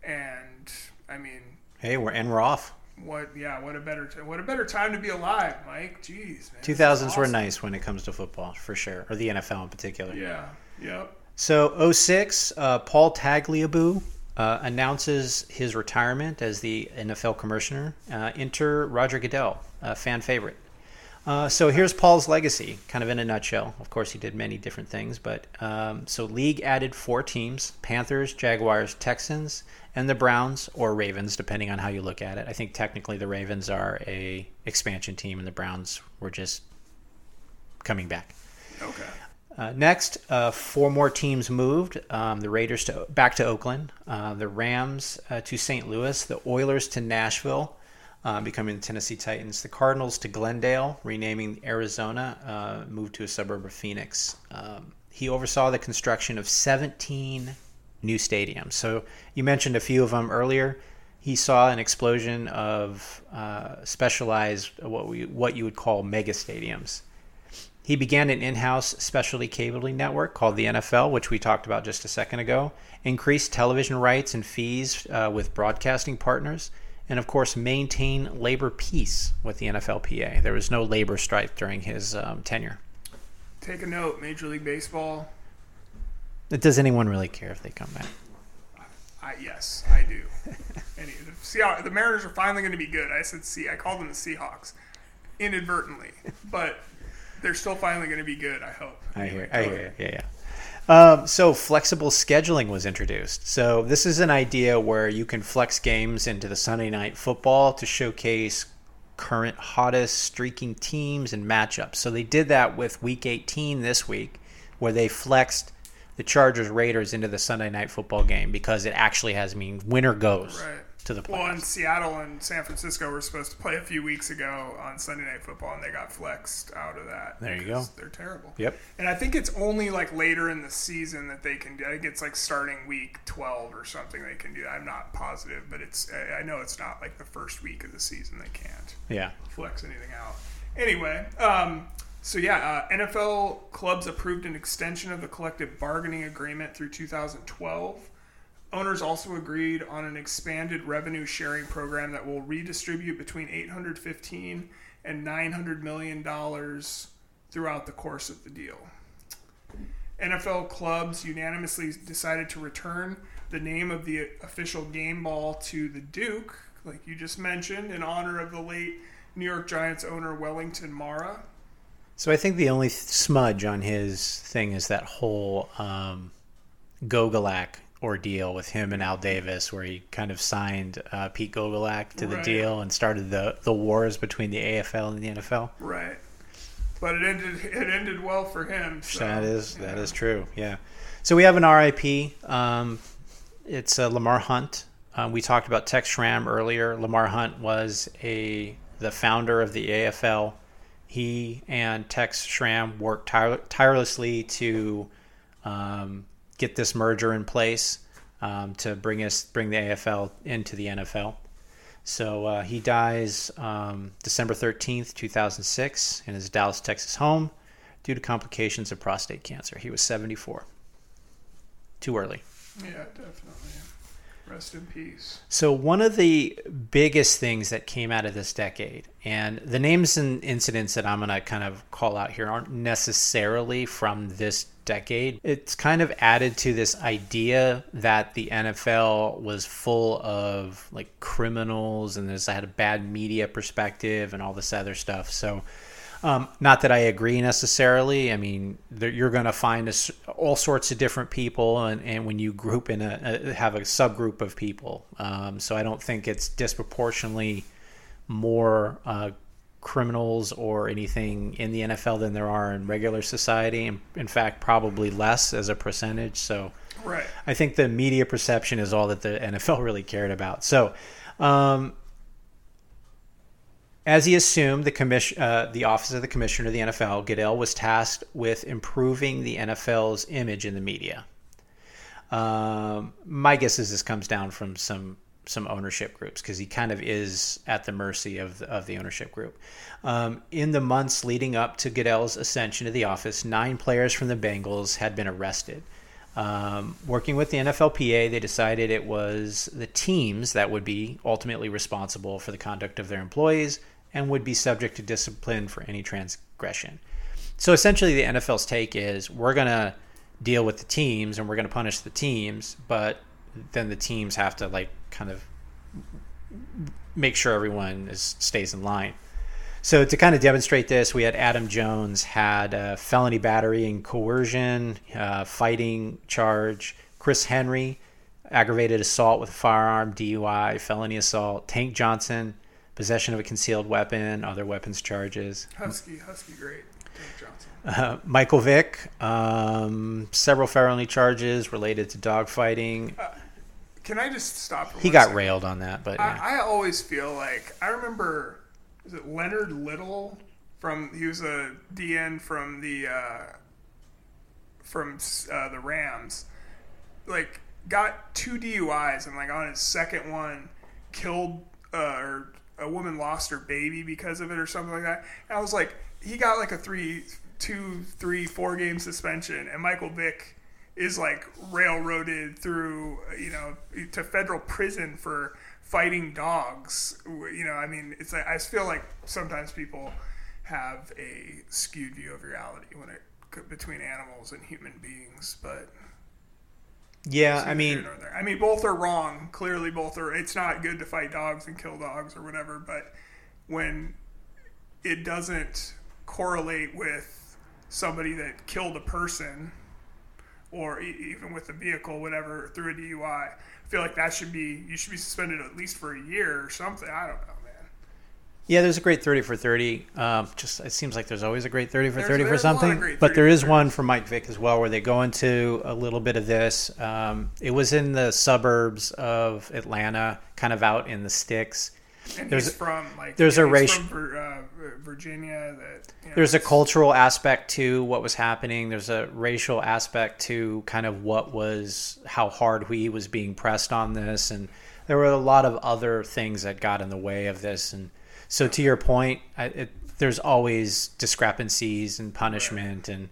And I mean, hey, we're and we're off. What? Yeah, what a better t- what a better time to be alive, Mike. Jeez, man. 2000s awesome. were nice when it comes to football, for sure, or the NFL in particular. Yeah. Yep. So 06, uh, Paul Tagliabue uh, announces his retirement as the NFL commissioner. Uh, enter Roger Goodell, a fan favorite. Uh, so here's Paul's legacy, kind of in a nutshell. Of course, he did many different things, but um, so league added four teams: Panthers, Jaguars, Texans, and the Browns or Ravens, depending on how you look at it. I think technically the Ravens are a expansion team, and the Browns were just coming back. Okay. Uh, next, uh, four more teams moved. Um, the Raiders to back to Oakland, uh, the Rams uh, to St. Louis, the Oilers to Nashville, uh, becoming the Tennessee Titans. The Cardinals to Glendale, renaming Arizona, uh, moved to a suburb of Phoenix. Um, he oversaw the construction of 17 new stadiums. So you mentioned a few of them earlier. He saw an explosion of uh, specialized, what we what you would call mega stadiums. He began an in-house specialty cabling network called the NFL, which we talked about just a second ago. Increased television rights and fees uh, with broadcasting partners and of course maintain labor peace with the NFLPA. There was no labor strife during his um, tenure. Take a note, Major League Baseball. Does anyone really care if they come back? I, yes, I do. Any, the, Mariners are finally going to be good. I said see, I called them the Seahawks inadvertently, but they're still finally going to be good. I hope. I hear. I hear. Yeah, yeah. Um, so flexible scheduling was introduced. So this is an idea where you can flex games into the Sunday night football to showcase current hottest streaking teams and matchups. So they did that with Week 18 this week, where they flexed the Chargers Raiders into the Sunday night football game because it actually has mean winner goes. Right to the playoffs. Well, in Seattle and San Francisco were supposed to play a few weeks ago on Sunday Night Football, and they got flexed out of that. There you go. They're terrible. Yep. And I think it's only like later in the season that they can do. I think it's like starting week twelve or something. They can do. I'm not positive, but it's. I know it's not like the first week of the season. They can't. Yeah. Flex anything out. Anyway. Um, so yeah, uh, NFL clubs approved an extension of the collective bargaining agreement through 2012. Owners also agreed on an expanded revenue sharing program that will redistribute between 815 and 900 million dollars throughout the course of the deal. NFL clubs unanimously decided to return the name of the official game ball to the Duke, like you just mentioned, in honor of the late New York Giants owner Wellington Mara. So I think the only smudge on his thing is that whole um, Gogolak ordeal with him and Al Davis, where he kind of signed uh, Pete Gogolak to the right. deal and started the the wars between the AFL and the NFL. Right, but it ended it ended well for him. So, that is that is true. Yeah. So we have an RIP. Um, it's uh, Lamar Hunt. Uh, we talked about Tex Schramm earlier. Lamar Hunt was a the founder of the AFL. He and Tex Schramm worked tire- tirelessly to um, get this merger in place um, to bring us bring the AFL into the NFL. So uh, he dies um, December 13th, 2006, in his Dallas, Texas home due to complications of prostate cancer. He was 74. Too early. Yeah, definitely. Rest in peace. So, one of the biggest things that came out of this decade, and the names and incidents that I'm going to kind of call out here aren't necessarily from this decade. It's kind of added to this idea that the NFL was full of like criminals and this had a bad media perspective and all this other stuff. So, um, not that I agree necessarily. I mean, you're going to find a, all sorts of different people, and, and when you group in a, a have a subgroup of people, um, so I don't think it's disproportionately more uh, criminals or anything in the NFL than there are in regular society. In, in fact, probably less as a percentage. So, right. I think the media perception is all that the NFL really cared about. So. Um, as he assumed the uh, the office of the commissioner of the NFL, Goodell was tasked with improving the NFL's image in the media. Um, my guess is this comes down from some some ownership groups because he kind of is at the mercy of the, of the ownership group. Um, in the months leading up to Goodell's ascension to the office, nine players from the Bengals had been arrested. Um, working with the NFLPA, they decided it was the teams that would be ultimately responsible for the conduct of their employees and would be subject to discipline for any transgression. So essentially, the NFL's take is we're going to deal with the teams and we're going to punish the teams, but then the teams have to like kind of make sure everyone is stays in line. So to kind of demonstrate this, we had Adam Jones had a felony battery and coercion, uh, fighting charge. Chris Henry, aggravated assault with a firearm, DUI, felony assault. Tank Johnson, possession of a concealed weapon, other weapons charges. Husky, Husky, great. Johnson. Uh, Michael Vick, um, several felony charges related to dogfighting. Uh, can I just stop? he got second? railed on that, but yeah. I, I, always feel like I remember. Is it Leonard Little from? He was a DN from the uh, from uh, the Rams. Like got two DUIs and like on his second one killed uh, or a woman lost her baby because of it or something like that. And I was like, he got like a three, two, three, four game suspension, and Michael Vick is like railroaded through, you know, to federal prison for fighting dogs. You know, I mean, it's like I feel like sometimes people have a skewed view of reality when it between animals and human beings, but yeah, I mean, I mean, both are wrong. Clearly, both are. It's not good to fight dogs and kill dogs or whatever. But when it doesn't correlate with somebody that killed a person, or even with a vehicle, whatever, through a DUI, I feel like that should be you should be suspended at least for a year or something. I don't know. Yeah, there's a great 30 for 30. Um, just it seems like there's always a great 30 for there's, 30 there's for something. But there is one for Mike Vick as well where they go into a little bit of this. Um, it was in the suburbs of Atlanta, kind of out in the sticks. And there's from like there's a racial uh, Virginia that you know, there's a cultural aspect to what was happening. There's a racial aspect to kind of what was how hard he was being pressed on this, and there were a lot of other things that got in the way of this and so to your point, I, it, there's always discrepancies and punishment, and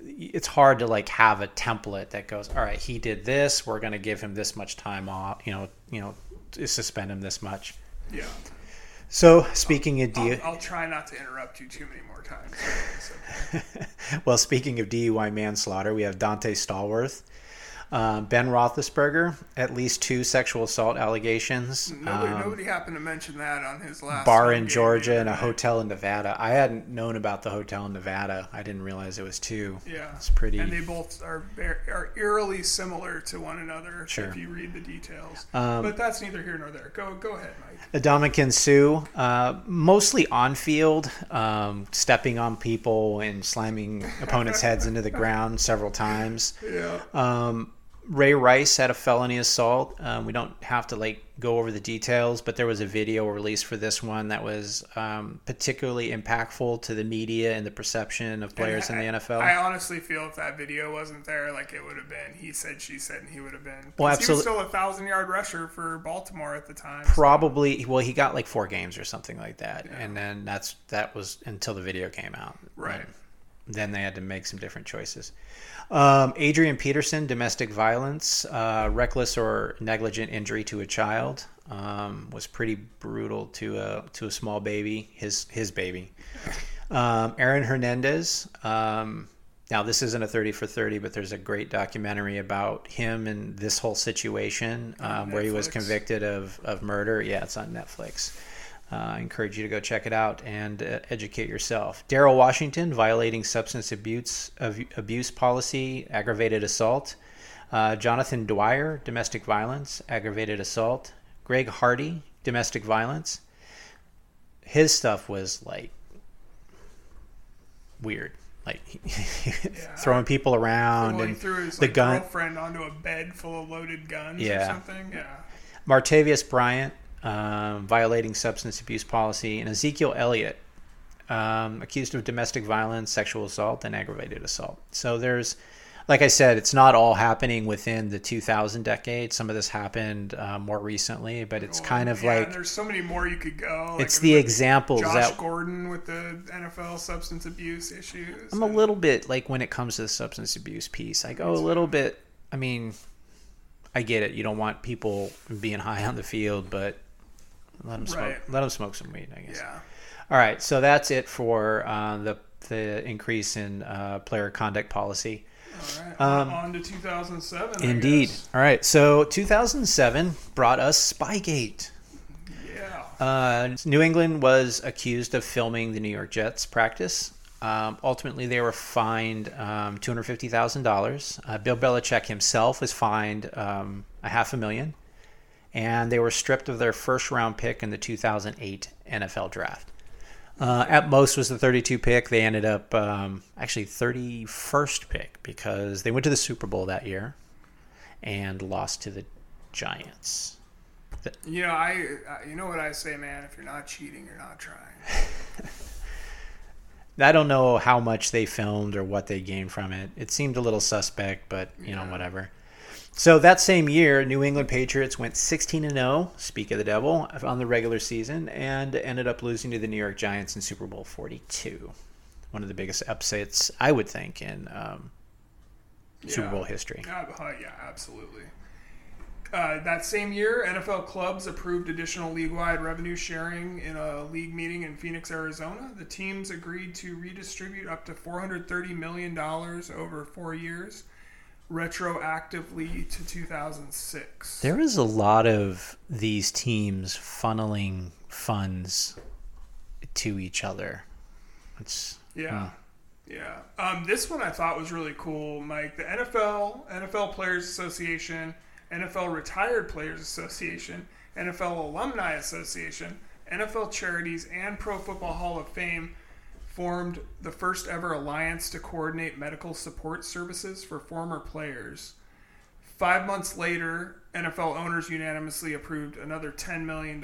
it's hard to like have a template that goes, all right, he did this, we're going to give him this much time off, you know, you know, suspend him this much. Yeah. So speaking I'll, of DUI, I'll, I'll, try not to interrupt you too many more times. well, speaking of DUI manslaughter, we have Donté Stallworth. Uh, ben Roethlisberger, at least two sexual assault allegations. Nobody, um, nobody happened to mention that on his last bar in Georgia and a hotel in Nevada. I hadn't known about the hotel in Nevada. I didn't realize it was two. Yeah, it's pretty. And they both are are eerily similar to one another sure. if you read the details. Um, but that's neither here nor there. Go go ahead, Mike. Ndamukong Suh, uh, mostly on field, um, stepping on people and slamming opponents' heads into the ground several times. Yeah. Um, Ray Rice had a felony assault. Um, we don't have to like go over the details, but there was a video released for this one that was um, particularly impactful to the media and the perception of players in the NFL. I honestly feel if that video wasn't there, like it would have been. He said, she said, and he would have been. Well, 'cause He was still a thousand yard rusher for Baltimore at the time. Probably, well, he got like four games or something like that, and then that's that was until the video came out. Right. then they had to make some different choices. Um, Adrian Peterson, domestic violence, uh, reckless or negligent injury to a child, um, was pretty brutal to a to a small baby, his his baby. Um, Aaron Hernandez. Um, now this isn't a thirty for thirty, but there's a great documentary about him and this whole situation um, where he was convicted of of murder. Yeah, it's on Netflix. Uh, I encourage you to go check it out and uh, educate yourself. Daryl Washington violating substance abuse abuse policy, aggravated assault. Uh, Jonathan Dwyer, domestic violence, aggravated assault. Greg Hardy, domestic violence. His stuff was like weird, like throwing people around and his the like, gun. girlfriend onto a bed full of loaded guns or something. Yeah. Martavis Bryant um, violating substance abuse policy, and Ezekiel Elliott um, accused of domestic violence, sexual assault, and aggravated assault. So there's, like I said, it's not all happening within the 2000 decade. Some of this happened uh, more recently, but it's kind of yeah, like and there's so many more you could go. Like, it's I the like examples Josh that Gordon with the NFL substance abuse issues. I'm a little bit like when it comes to the substance abuse piece, I go a little bit. I mean, I get it. You don't want people being high on the field, but let them smoke. Right. Let them smoke some weed. I guess. yeah. All right, so that's it for uh, the the increase in uh, player conduct policy. All right. Um, on to 2007. I Indeed. All right, so 2007 brought us Spygate. Yeah. Uh, New England was accused of filming the New York Jets practice. Um, ultimately, they were fined um, two hundred fifty thousand dollars. Uh, Bill Belichick himself was fined um, a half a million, and they were stripped of their first round pick in the two thousand eight NFL Draft. Uh, at most was the 32 pick. They ended up um, actually 31st pick because they went to the Super Bowl that year and lost to the Giants. You know, I. You know what I say, man. If you're not cheating, you're not trying. I don't know how much they filmed or what they gained from it. It seemed a little suspect, but you know, Yeah. whatever. So that same year, New England Patriots went 16 and 0, speak of the devil, on the regular season and ended up losing to the New York Giants in Super Bowl 42. One of the biggest upsets, I would think, in um, Super Yeah. Bowl history. Yeah, uh, yeah, absolutely. Uh, that same year, NFL clubs approved additional league-wide revenue sharing in a league meeting in Phoenix, Arizona. The teams agreed to redistribute up to 430 million dollars over four years, retroactively to 2006. There is a lot of these teams funneling funds to each other. It's Yeah. Yeah. Um, this one I thought was really cool, Mike. The NFL, NFL Players Association, NFL Retired Players Association, NFL Alumni Association, NFL Charities, and Pro Football Hall of Fame formed the first ever alliance to coordinate medical support services for former players. Five months later, NFL owners unanimously approved another $10 million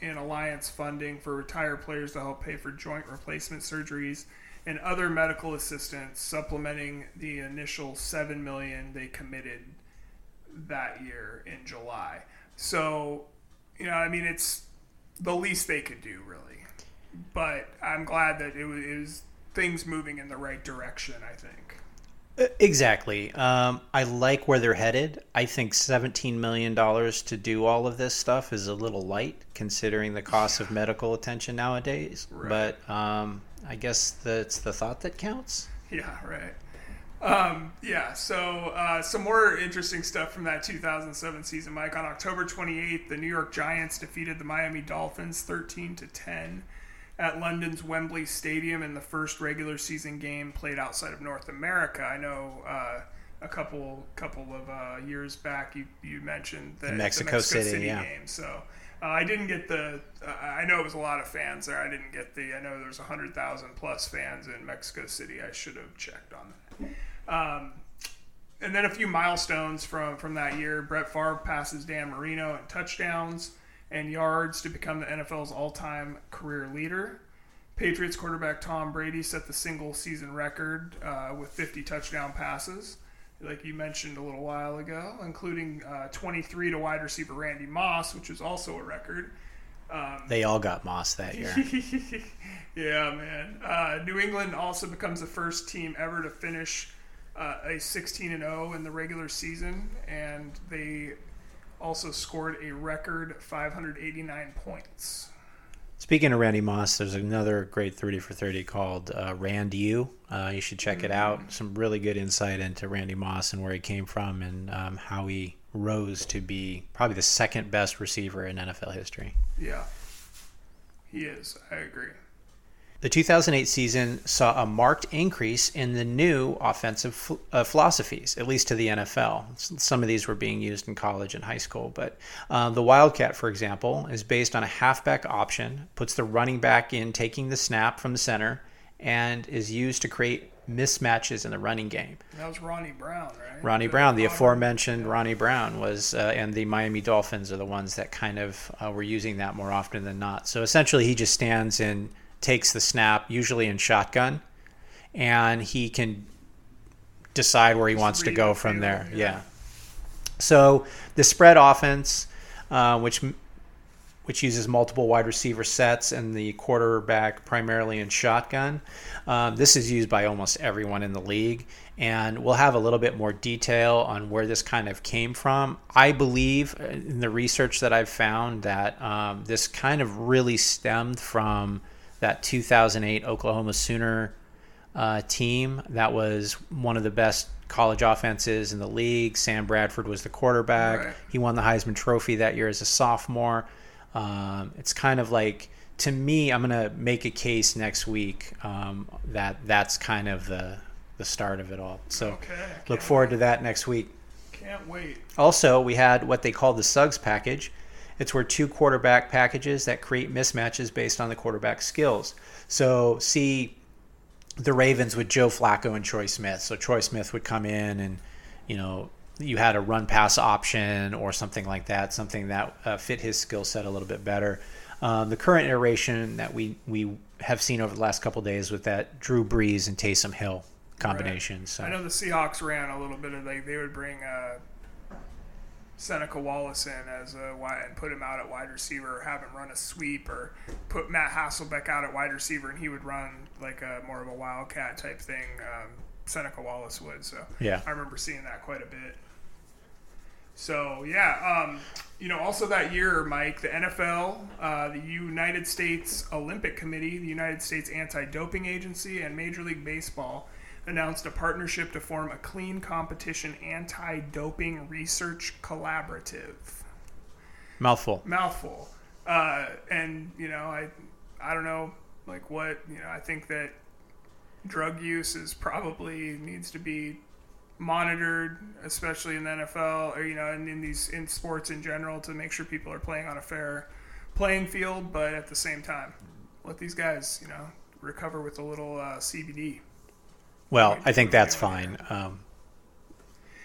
in alliance funding for retired players to help pay for joint replacement surgeries and other medical assistance, supplementing the initial 7 million they committed that year in July. So, you know, I mean, it's the least they could do, really. But I'm glad that it was, it was things moving in the right direction, I think. Exactly. Um, I like where they're headed. I think $17 million to do all of this stuff is a little light considering the cost of medical attention nowadays. Right. But um, I guess that's the thought that counts. Yeah, right. Um, yeah, so uh, some more interesting stuff from that 2007 season, Mike. On October 28th, the New York Giants defeated the Miami Dolphins 13 to 10 at London's Wembley Stadium in the first regular season game played outside of North America. I know uh, a couple couple of uh, years back you, you mentioned the, Mexico City, yeah. game. So uh, I didn't get the. Uh, I know it was a lot of fans there. I didn't get the. I know there was hundred thousand plus fans in Mexico City. I should have checked on that. Um, and then a few milestones from from that year. Brett Favre passes Dan Marino in touchdowns and yards to become the NFL's all-time career leader. Patriots quarterback Tom Brady set the single season record uh, with 50 touchdown passes, like you mentioned a little while ago, including uh, 23 to wide receiver Randy Moss, which was also a record. Um, they all got Moss that year. yeah, man. Uh, New England also becomes the first team ever to finish uh, a 16 and 0 in the regular season, and they also scored a record 589 points. Speaking of Randy Moss, there's another great 30 for 30 called uh, Rand U. Uh, you should check mm-hmm. it out. Mm. Some really good insight into Randy Moss and where he came from and um, how he rose to be probably the second best receiver in NFL history. Yeah, he is. I agree. The 2008 season saw a marked increase in the new offensive uh, philosophies, at least to the NFL. Some of these were being used in college and high school, but uh, the Wildcat, for example, is based on a halfback option, puts the running back in taking the snap from the center, and is used to create mismatches in the running game. That was Ronnie Brown, right? Ronnie the Brown, the aforementioned yeah. Ronnie Brown was, uh, and the Miami Dolphins are the ones that kind of uh, were using that more often than not. So essentially, he just stands in takes the snap, usually in shotgun, and he can decide where he Just wants to go from there. Yeah. yeah. So the spread offense, uh, which which uses multiple wide receiver sets and the quarterback primarily in shotgun. Um, this is used by almost everyone in the league, and we'll have a little bit more detail on where this kind of came from. I believe uh, in the research that I've found that um, this kind of really stemmed from that 2008 Oklahoma Sooner uh, team. That was one of the best college offenses in the league. Sam Bradford was the quarterback. Right. He won the Heisman Trophy that year as a sophomore. Um, it's kind of like to me, I'm gonna make a case next week um, that that's kind of the the start of it all. So okay, look forward wait. to that next week. Can't wait. Also, we had what they called the Suggs package, it's where two quarterback packages that create mismatches based on the quarterback skills. So, see the Ravens with Joe Flacco and Troy Smith. So, Troy Smith would come in and, you know, you had a run pass option or something like that, something that uh, fit his skill set a little bit better. Um, the current iteration that we, we have seen over the last couple days with that Drew Brees and Taysom Hill combination. Right. So. I know the Seahawks ran a little bit of like they would bring uh, Seneca Wallace in as a wide and put him out at wide receiver, or have him run a sweep, or put Matt Hasselbeck out at wide receiver, and he would run like a more of a wildcat type thing. Um, Seneca Wallace would. So yeah, I remember seeing that quite a bit. So yeah, um, you know, also that year, Mike, the NFL, uh, the United States Olympic Committee, the United States Anti-Doping Agency, and Major League Baseball announced a partnership to form a clean competition anti doping research collaborative. Mouthful. Mouthful. Uh, and, you know, I, I don't know, like what, you know, I think that drug use is probably needs to be monitored, especially in the NFL or, you know, and in these, in sports in general to make sure people are playing on a fair playing field. But at the same time, let these guys, you know, recover with a little uh, CBD. Well, I think that's fine. Um,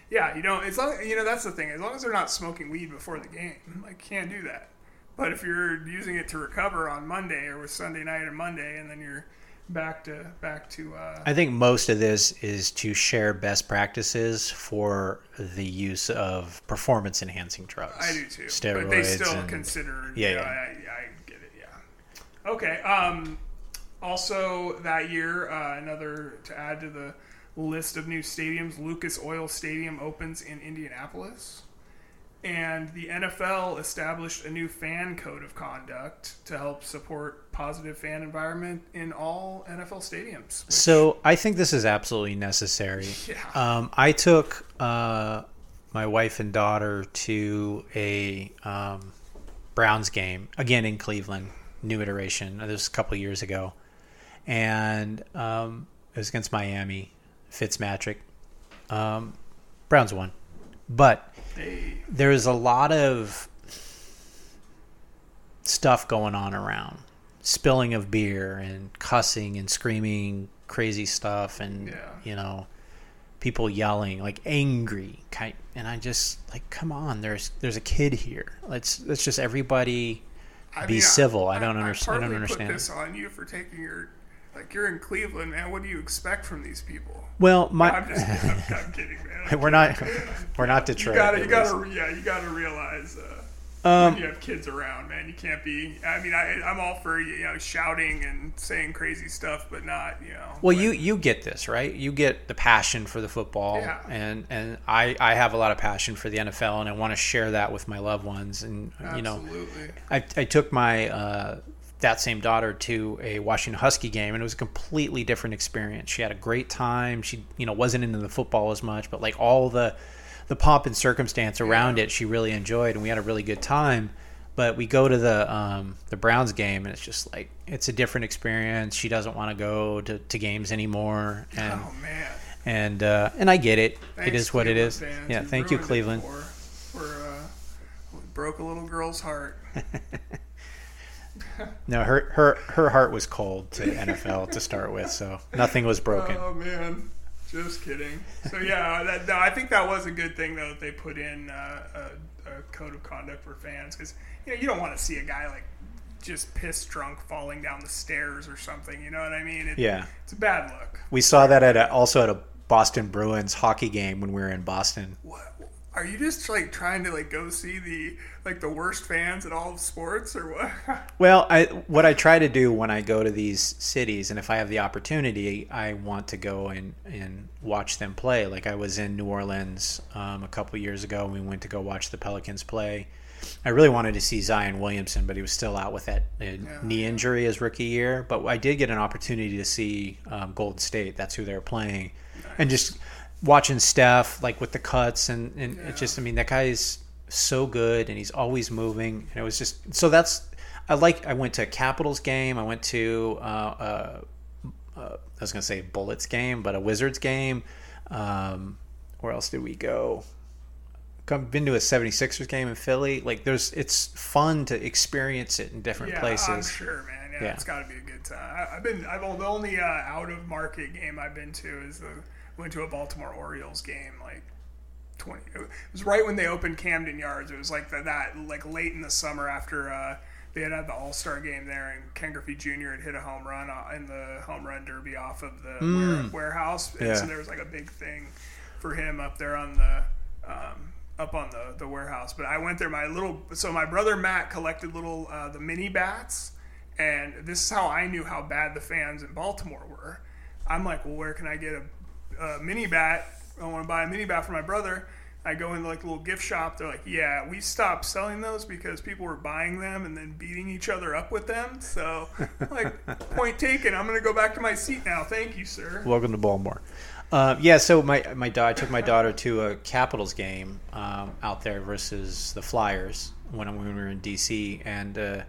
yeah, you know, as long you know that's the thing. As long as they're not smoking weed before the game, like can't do that. But if you're using it to recover on Monday or with Sunday night or Monday, and then you're back to back to. Uh, I think most of this is to share best practices for the use of performance enhancing drugs. I do too. Steroids. But they still and, consider. Yeah, yeah. Know, I, I, get it. Yeah. Okay. Um, also, that year, uh, another to add to the list of new stadiums, Lucas Oil Stadium opens in Indianapolis. And the NFL established a new fan code of conduct to help support positive fan environment in all NFL stadiums. Which... So I think this is absolutely necessary. Yeah. Um, I took uh, my wife and daughter to a um, Browns game again in Cleveland, new iteration. This was a couple years ago, and um, it was against Miami. Fitzmagic. Um, Browns won, but there is a lot of stuff going on around, spilling of beer and cussing and screaming crazy stuff, and yeah. you know, people yelling like angry kind and I just like come on there's there's a kid here let's let's just everybody I be mean, civil I don't understand I partly don't understand Put this on you for taking your like you're in Cleveland, man. What do you expect from these people? well my I'm just I'm, I'm kidding, man. I'm we're not we're not Detroit. You gotta, you gotta, yeah, you gotta realize uh, Um, you have kids around, man. You can't be. I mean, I, I'm all for you know shouting and saying crazy stuff, but not you know. Well, but- you you get this right. You get the passion for the football, Yeah. and and I I have a lot of passion for the NFL, and I want to share that with my loved ones. And you know. I I took my uh, that same daughter to a Washington Husky game, and it was a completely different experience. She had a great time. She you know wasn't into the football as much, but like all the the pomp and circumstance around Yeah. it, she really enjoyed, and we had a really good time. But we go to the um, the Browns game, and it's just like it's a different experience. She doesn't want to go to, to games anymore, and oh man. and uh, and I get it. it Thanks, is what it Cleveland is. fans. Yeah, You thank you, Cleveland. For, for uh, we broke a little girl's heart. No, her her her heart was cold to NFL to start with, so nothing was broken. Oh man, just kidding. So yeah, that, no, I think that was a good thing though that they put in uh, a, a code of conduct for fans because you know you don't want to see a guy like just piss drunk falling down the stairs or something. You know what I mean? It, Yeah. it's a bad look. We saw that at a, also at a Boston Bruins hockey game when we were in Boston. What? Are you just like trying to like go see the like the worst fans at all of sports or what? Well, I what I try to do when I go to these cities, and if I have the opportunity, I want to go and and watch them play. Like I was in New Orleans um, a couple years ago. And we went to go watch the Pelicans play. I really wanted to see Zion Williamson, but he was still out with that uh, knee injury his rookie year. But I did get an opportunity to see um, Golden State. That's who they're playing, and just watching Steph like with the cuts and and it just I mean that guy is so good and he's always moving and it was just so that's I like I went to a Capitals game I went to uh, uh, uh, I was gonna say Bullets game but a Wizards game um, where else did we go come been to a 76ers game in Philly like there's it's fun to experience it in different yeah, I'm places sure, man. Yeah, Yeah. it's got to be a good time. I, I've been. I've the only uh, out of market game I've been to is the went to a Baltimore Orioles game like. 20 it was right when they opened Camden Yards. It was like the, that like late in the summer after uh, they had had the All Star game there, and Ken Griffey Jr. had hit a home run uh, in the home run derby off of the ware- warehouse, and Yeah. so there was like a big thing for him up there on the um, up on the, the warehouse. But I went there. My little so my brother Matt collected little uh, the mini bats, and this is how I knew how bad the fans in Baltimore were. I'm like, well, where can I get a, a mini bat? I want to buy a mini bat for my brother. I go into like a little gift shop. They're like, yeah, we stopped selling those because people were buying them and then beating each other up with them. So, like, point taken. I'm gonna go back to my seat now. Thank you, sir. Welcome to Baltimore. Uh, yeah, so my my da- I took my daughter to a Capitals game um, out there versus the Flyers when, when we were in DC, and uh,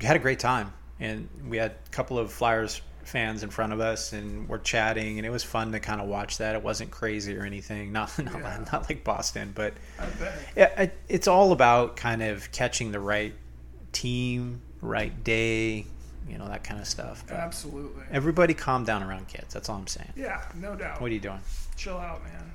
had a great time. And we had a couple of Flyers fans in front of us, and we're chatting, and it was fun to kind of watch that. It wasn't crazy or anything, not not, Yeah. not like Boston, but it- it's all about kind of catching the right team, right day, you know that kind of stuff. But Absolutely. everybody, calm down around kids. That's all I'm saying. Yeah, no doubt. What are you doing? Chill out, man.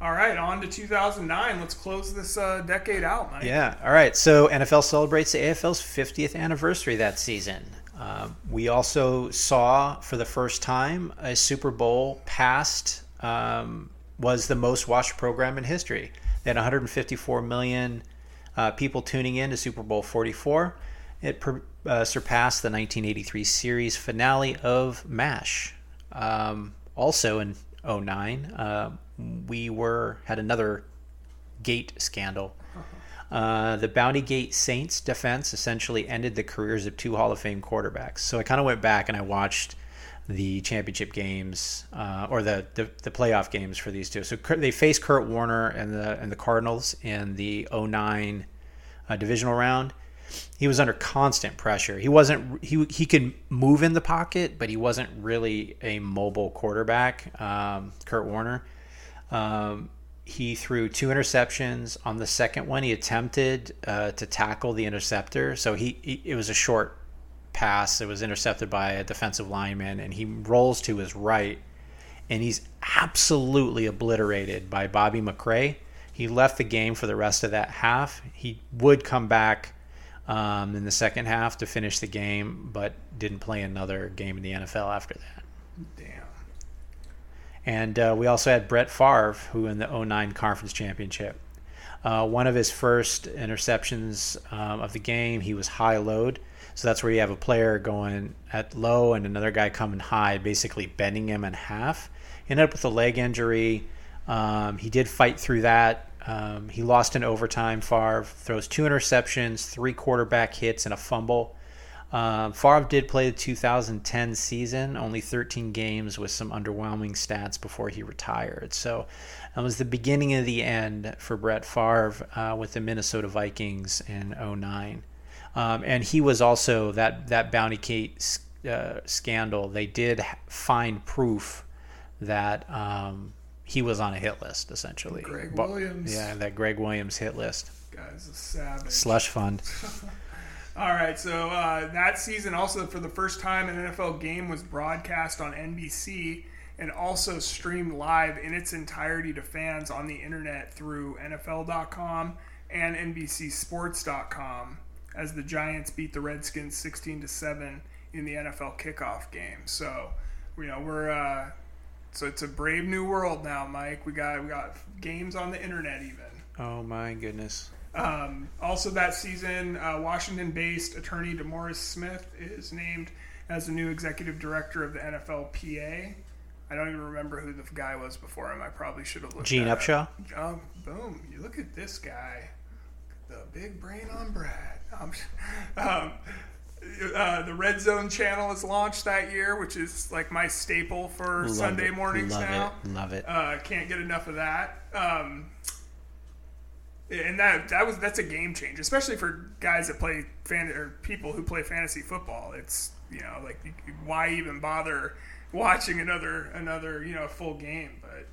All right, on to 2009. Let's close this uh, decade out, Mike. Yeah. All right. So NFL celebrates the AFL's 50th anniversary that season. Um, we also saw for the first time a Super Bowl past um, was the most watched program in history. They had 154 million uh, people tuning in to Super Bowl 44. It per, uh, surpassed the 1983 series finale of MASH. Um, also in 09, uh, we were had another gate scandal. Uh, the Bounty Gate Saints defense essentially ended the careers of two Hall of Fame quarterbacks. So I kind of went back and I watched the championship games uh, or the, the the playoff games for these two. So they faced Kurt Warner and the and the Cardinals in the 09 uh, divisional round. He was under constant pressure. He wasn't he he could move in the pocket, but he wasn't really a mobile quarterback. Um, Kurt Warner. Um, he threw two interceptions. On the second one, he attempted uh, to tackle the interceptor. So he, he it was a short pass. It was intercepted by a defensive lineman, and he rolls to his right and he's absolutely obliterated by Bobby McCray. He left the game for the rest of that half. He would come back um, in the second half to finish the game, but didn't play another game in the NFL after that. And uh, we also had Brett Favre, who in the 09 Conference Championship. Uh, one of his first interceptions um, of the game, he was high load. So that's where you have a player going at low and another guy coming high, basically bending him in half. He ended up with a leg injury. Um, he did fight through that. Um, he lost in overtime. Favre throws two interceptions, three quarterback hits, and a fumble. Um, Favre did play the 2010 season, only 13 games with some underwhelming stats before he retired. So that was the beginning of the end for Brett Favre uh, with the Minnesota Vikings in 09. Um, and he was also that that Bounty Gate uh, scandal. They did find proof that um, he was on a hit list, essentially. Gregg But- Williams. yeah, that Gregg Williams hit list. Guy's a savage. Slush fund. All right, so uh, that season also for the first time an NFL game was broadcast on NBC and also streamed live in its entirety to fans on the internet through NFL.com and NBCSports.com as the Giants beat the Redskins 16 to seven in the NFL kickoff game. So, you know, we're uh, so it's a brave new world now, Mike. We got we got games on the internet even. Oh my goodness. Um, also, that season, uh, Washington based attorney DeMaurice Smith is named as the new executive director of the NFLPA. I don't even remember who the guy was before him. I probably should have looked Gene Upshaw. up. Oh, boom. You look at this guy. The big brain on Brad. Um, um, uh, the Red Zone channel is launched that year, which is like my staple for Love Sunday it. mornings Love now. it. Love it. Uh, can't get enough of that. Um, and that that was that's a game changer, especially for guys that play fan or people who play fantasy football. It's you know like why even bother watching another another you know full game, but.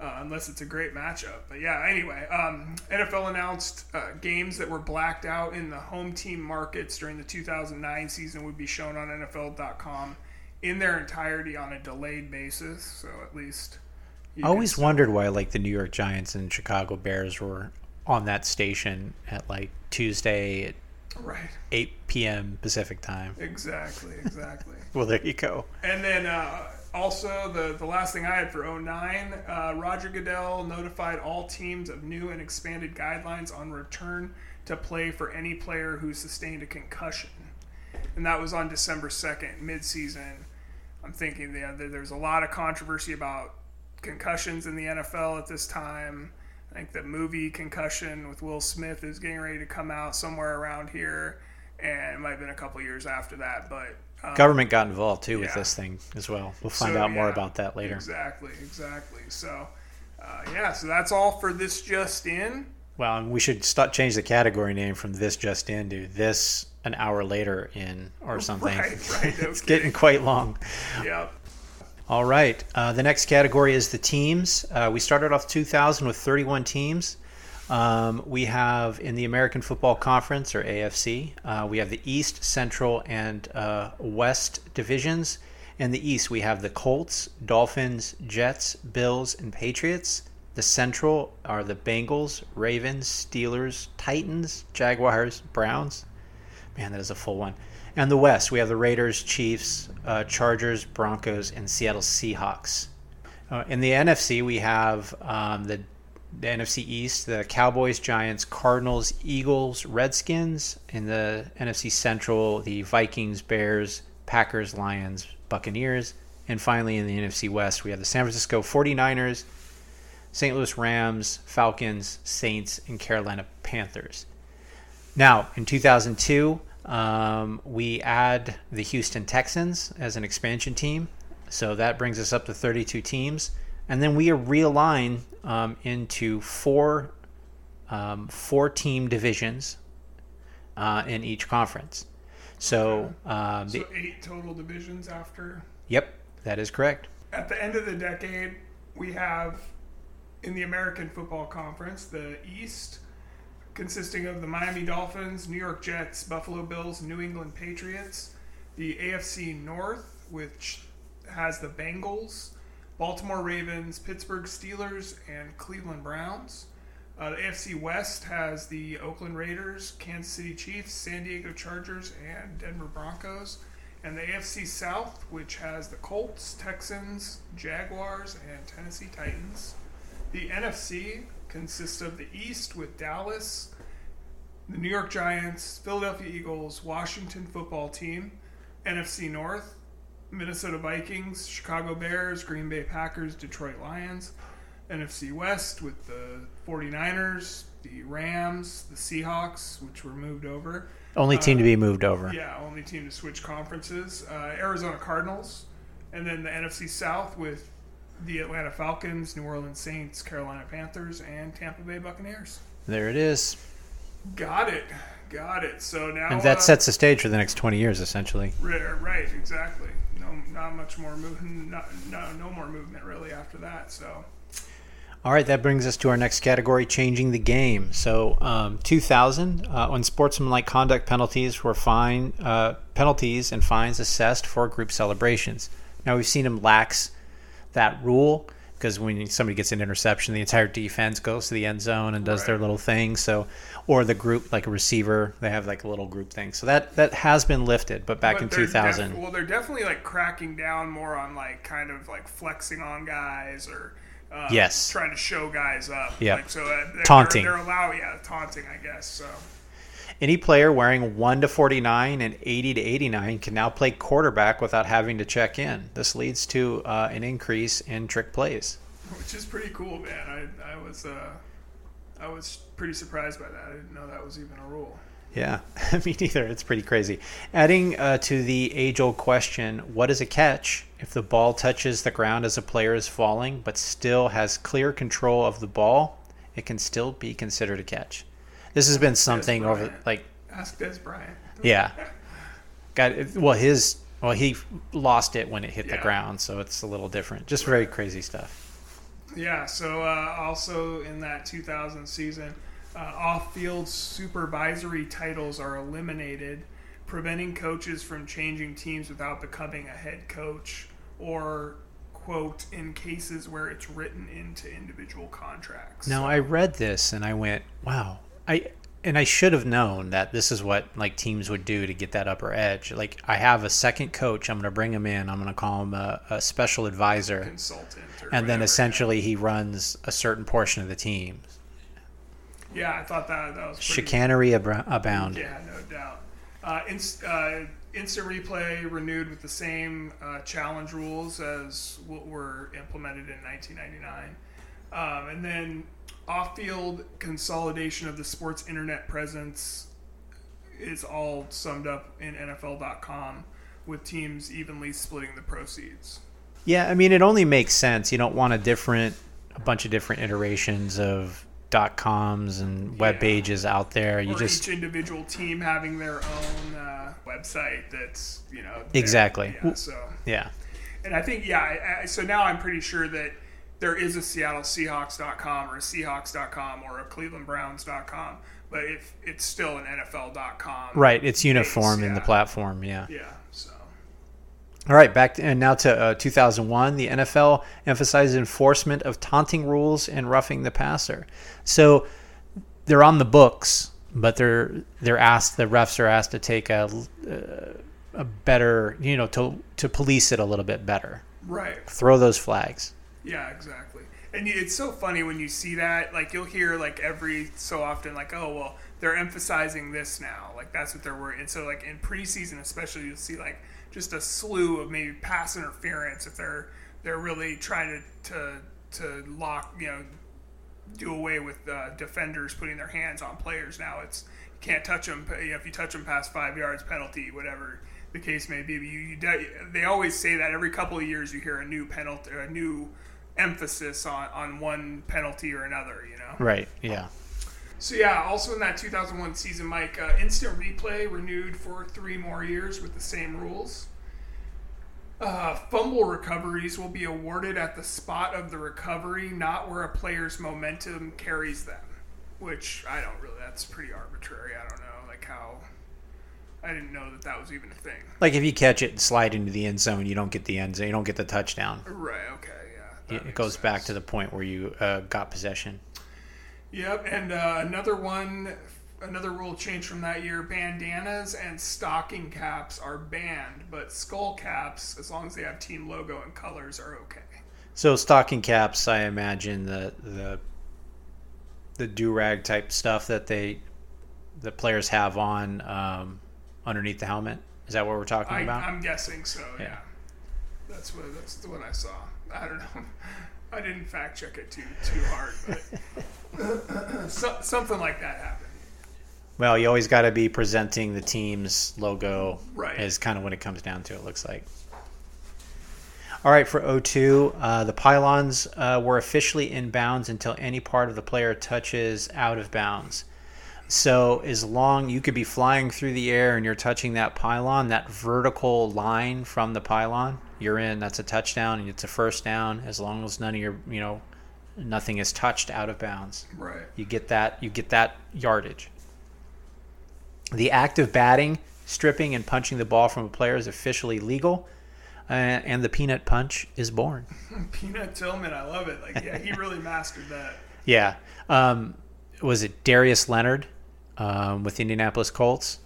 Uh, unless it's a great matchup. But yeah, anyway, um, NFL announced uh, games that were blacked out in the home team markets during the 2009 season would be shown on NFL.com in their entirety on a delayed basis. So at least. you I always wondered why like the New York Giants and Chicago Bears were on that station at like Tuesday at Right. 8 p.m. Pacific time. Exactly. Exactly. Well, there you go. and then uh, also the the last thing I had for 09, uh, Roger Goodell notified all teams of new and expanded guidelines on return to play for any player who sustained a concussion, and that was on December 2nd, midseason. I'm thinking that there's a lot of controversy about concussions in the NFL at this time. I think the movie Concussion with Will Smith is getting ready to come out somewhere around here, and it might have been a couple years after that. But um, Government got involved too with this thing as well. We'll find so, out more about that later. Exactly, exactly. So, uh, yeah, so that's all for this just in. Well, we should start change the category name from this just in to this an hour later in or something. Right, right, no it's kidding. getting quite long. Yep. All right. Uh, the next category is the teams. Uh, we started off 2000 with 31 teams. Um, we have in the American Football Conference or AFC, uh, we have the East, Central, and uh, West divisions. In the East, we have the Colts, Dolphins, Jets, Bills, and Patriots. The Central are the Bengals, Ravens, Steelers, Titans, Jaguars, Browns. Man, that is a full one. And the West, we have the Raiders, Chiefs, uh, Chargers, Broncos, and Seattle Seahawks. Uh, in the NFC, we have um, the, the NFC East, the Cowboys, Giants, Cardinals, Eagles, Redskins. In the NFC Central, the Vikings, Bears, Packers, Lions, Buccaneers. And finally, in the NFC West, we have the San Francisco 49ers, St. Louis Rams, Falcons, Saints, and Carolina Panthers. Now, in 2002, um, we add the Houston Texans as an expansion team. So that brings us up to 32 teams. And then we realign um, into four, um, four team divisions uh, in each conference. So, um, So eight total divisions after. yep, that is correct. At the end of the decade, we have in the American Football Conference the East, consisting of the Miami Dolphins, New York Jets, Buffalo Bills, New England Patriots. The AFC North, which has the Bengals, Baltimore Ravens, Pittsburgh Steelers, and Cleveland Browns. Uh, the AFC West has the Oakland Raiders, Kansas City Chiefs, San Diego Chargers, and Denver Broncos. And the AFC South, which has the Colts, Texans, Jaguars, and Tennessee Titans. The NFC consists of the East with Dallas, the New York Giants, Philadelphia Eagles, Washington football team, NFC North, Minnesota Vikings, Chicago Bears, Green Bay Packers, Detroit Lions, NFC West with the 49ers, the Rams, the Seahawks, which were moved over. Only team to be moved over. Yeah, only team to switch conferences. Uh, Arizona Cardinals, and then the NFC South with the Atlanta Falcons, New Orleans Saints, Carolina Panthers, and Tampa Bay Buccaneers. There it is. Got it. Got it. So now And that uh, sets the stage for the next 20 years, essentially. Right, right, exactly. No, not much more movement. Not, no, no more movement really after that. So All right, that brings us to our next category, changing the game. So, um, 2000, uh, when sportsmanlike conduct penalties were fine, uh, penalties and fines assessed for group celebrations. Now we've seen them lax that rule because when somebody gets an interception, the entire defense goes to the end zone and does their little thing. So, or the group, like a receiver, they have like a little group thing. So that that has been lifted, but back But in 2000, def- well, they're definitely like cracking down more on like kind of like flexing on guys or. Um, Yes. Trying to show guys up. Yeah. Like, so uh, they're, Taunting. They're, they're allowed, yeah, taunting, I guess. So. Any player wearing 1 to 49 and 80 to 89 can now play quarterback without having to check in. This leads to uh, an increase in trick plays. Which is pretty cool, man. I, I was uh, I was pretty surprised by that. I didn't know that was even a rule. Yeah, me neither. It's pretty crazy. Adding uh, to the age old question what is a catch? If the ball touches the ground as a player is falling, but still has clear control of the ball, it can still be considered a catch. This has been something over, like, Ask Dez Bryant. yeah. Got it. Well, his, well, he lost it when it hit the ground, so it's a little different. Just very crazy stuff. Yeah. So uh, also in that 2000 season, uh, off-field supervisory titles are eliminated, preventing coaches from changing teams without becoming a head coach, or quote in cases where it's written into individual contracts. Now I read this and I went, "Wow!" I and I should have known that this is what like teams would do to get that upper edge. Like I have a second coach, I'm going to bring him in. I'm going to call him a, a special advisor, consultant. Or and then whatever. essentially he runs a certain portion of the team. Yeah, I thought that that was pretty Chicanery ab- abound. Yeah, no doubt. Uh, inst- uh, instant replay renewed with the same uh, challenge rules as what were implemented in 1999. Um, and then off field consolidation of the sports internet presence is all summed up in NFL.com with teams evenly splitting the proceeds. Yeah, I mean it only makes sense. You don't want a different, a bunch of different iterations of dot coms and web Yeah. pages out there. You or just each individual team having their own uh, website that's, you know. Exactly. Yeah, so. yeah. And I think, yeah, I, I, so now I'm pretty sure that there is a Seattle Seahawks.com or a Seahawks.com or a Cleveland Browns.com, but if it's still an NFL.com. Right, it's uniform in the platform. Yeah. Yeah, so. All right, back to, and now to uh, 2001. The NFL emphasizes enforcement of taunting rules and roughing the passer. So they're on the books, but they're they're asked. The refs are asked to take a uh, a better, you know, to to police it a little bit better. Right. Throw those flags. Yeah, exactly. And it's so funny when you see that. Like you'll hear like every so often, like, oh well, they're emphasizing this now. Like that's what they're worried. And so like in preseason, especially, you'll see like just a slew of maybe pass interference if they're they're really trying to to to lock you know do away with uh, defenders putting their hands on players. Now it's you can't touch them. You know, if you touch them past five yards, penalty, whatever the case may be. But you, you they always say that every couple of years you hear a new penalty, a new emphasis on on one penalty or another. You know. Right. Yeah. So yeah, also in that 2001 season, Mike, uh, instant replay renewed for three more years with the same rules. Uh, fumble recoveries will be awarded at the spot of the recovery, not where a player's momentum carries them. Which I don't really. That's pretty arbitrary. I don't know, like how. I didn't know that that was even a thing. Like if you catch it and slide into the end zone, you don't get the end zone. You don't get the touchdown. Right. Okay. Yeah. it, makes goes back to the point where you uh, got possession. Yep, and uh, another one, another rule change from that year: bandanas and stocking caps are banned, but skull caps, as long as they have team logo and colors, are okay. So stocking caps, I imagine the the the do rag type stuff that they the players have on um, underneath the helmet. Is that what we're talking I, about? I'm guessing so. Yeah. Yeah. that's what that's what I saw. I don't know. I didn't fact check it too too hard, but so, something like that happened. Well, you always got to be presenting the team's logo, Right. Is kind of when it comes down to it. Looks like. All right, for O2, uh, the pylons uh, were officially in bounds until any part of the player touches out of bounds. So as long you could be flying through the air and you're touching that pylon, that vertical line from the pylon, you're in. That's a touchdown and it's a first down as long as none of your, you know, nothing is touched out of bounds. Right. You get that you get that yardage. The act of batting, stripping, and punching the ball from a player is officially legal, uh, and the peanut punch is born. Peanut Tillman, I love it. Like, yeah, he really mastered that. Yeah. Um, was it Darius Leonard um, with the Indianapolis Colts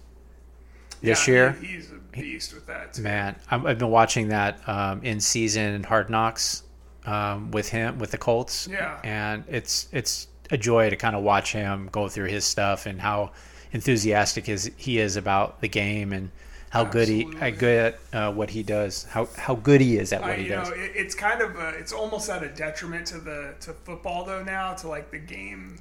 this Yeah, year? he- he's a beast with that. Too. Man, I'm- I've been watching that um, in season Hard Knocks um, with him with the Colts. Yeah. and it's it's a joy to kind of watch him go through his stuff and how enthusiastic is he is about the game and how good he Absolutely. how good at uh, what he does. How how good he is at I, what he you does. know, it, it's kind of a, it's almost at a detriment to the to football though now to like the game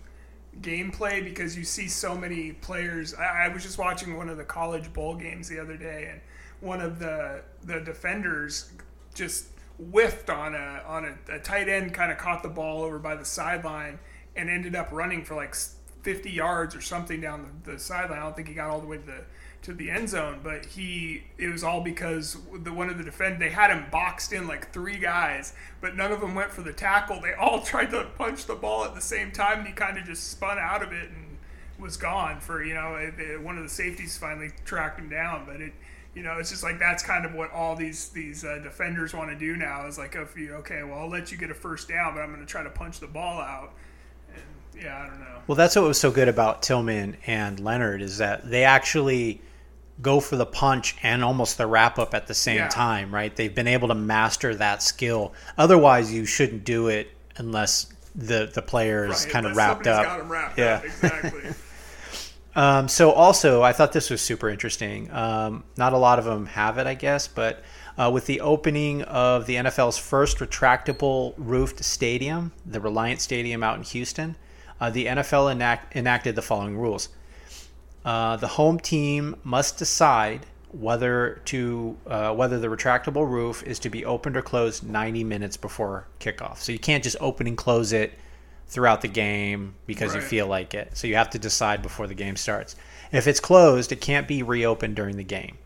gameplay because you see so many players. I, I was just watching one of the college bowl games the other day, and one of the the defenders just whiffed on a on a, a tight end, kind of caught the ball over by the sideline, and ended up running for like 50 yards or something down the, the sideline. I don't think he got all the way to the to the end zone, but he it was all because the one of the defend they had him boxed in like three guys, but none of them went for the tackle. They all tried to punch the ball at the same time, and he kind of just spun out of it and was gone for you know it, it- one of the safeties finally tracked him down, but it. You know, it's just like that's kind of what all these these uh, defenders want to do now. Is like, if you okay, well, I'll let you get a first down, but I'm going to try to punch the ball out. Yeah, I don't know. Well, that's what was so good about Tillman and Leonard is that they actually go for the punch and almost the wrap up at the same Yeah. time, right? They've been able to master that skill. Otherwise, you shouldn't do it unless the the player is Right, kind of wrapped up. Wrapped Yeah. up, exactly. Um, so also, I thought this was super interesting. Um, not a lot of them have it, I guess, but uh, with the opening of the NFL's first retractable roofed stadium, the Reliant Stadium out in Houston, uh, the NFL enact- enacted the following rules: uh, the home team must decide whether to uh, whether the retractable roof is to be opened or closed 90 minutes before kickoff. So you can't just open and close it throughout the game because you feel like it. So you have to decide before the game starts. If it's closed, it can't be reopened during the game.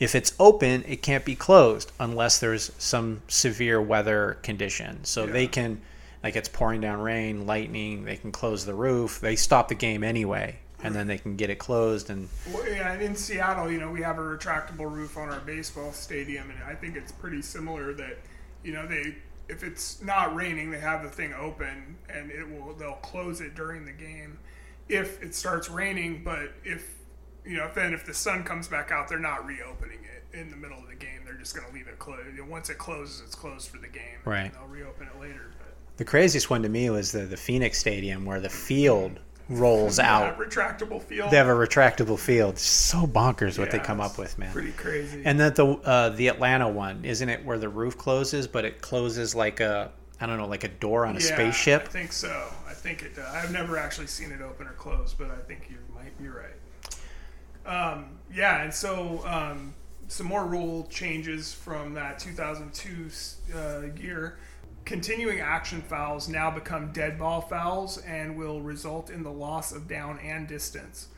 If it's open, it can't be closed unless there's some severe weather condition. So they can, like it's pouring down rain, lightning, they can close the roof. They stop the game anyway, and then they can get it closed. And Well, yeah, and in Seattle, you know, we have a retractable roof on our baseball stadium, and I think it's pretty similar. That you know, they if it's not raining, they have the thing open, and it will they'll close it during the game. If it starts raining, but if you know, if then if the sun comes back out, they're not reopening it in the middle of the game. They're just going to leave it closed. Once it closes, it's closed for the game. Right. And they'll reopen it later. But the craziest one to me was the, the Phoenix Stadium where the field rolls yeah, out. retractable field. They have a retractable field. It's so bonkers what they come up with, man. Pretty crazy. And then the uh, the Atlanta one, isn't it, where the roof closes, but it closes like a I don't know, like a door on a Yeah, spaceship? I think so. I think it does. I've never actually seen it open or close, but I think you might be right. Um, yeah, and so um, some more rule changes from that 2002 uh, year. Continuing action fouls now become dead ball fouls and will result in the loss of down and distance.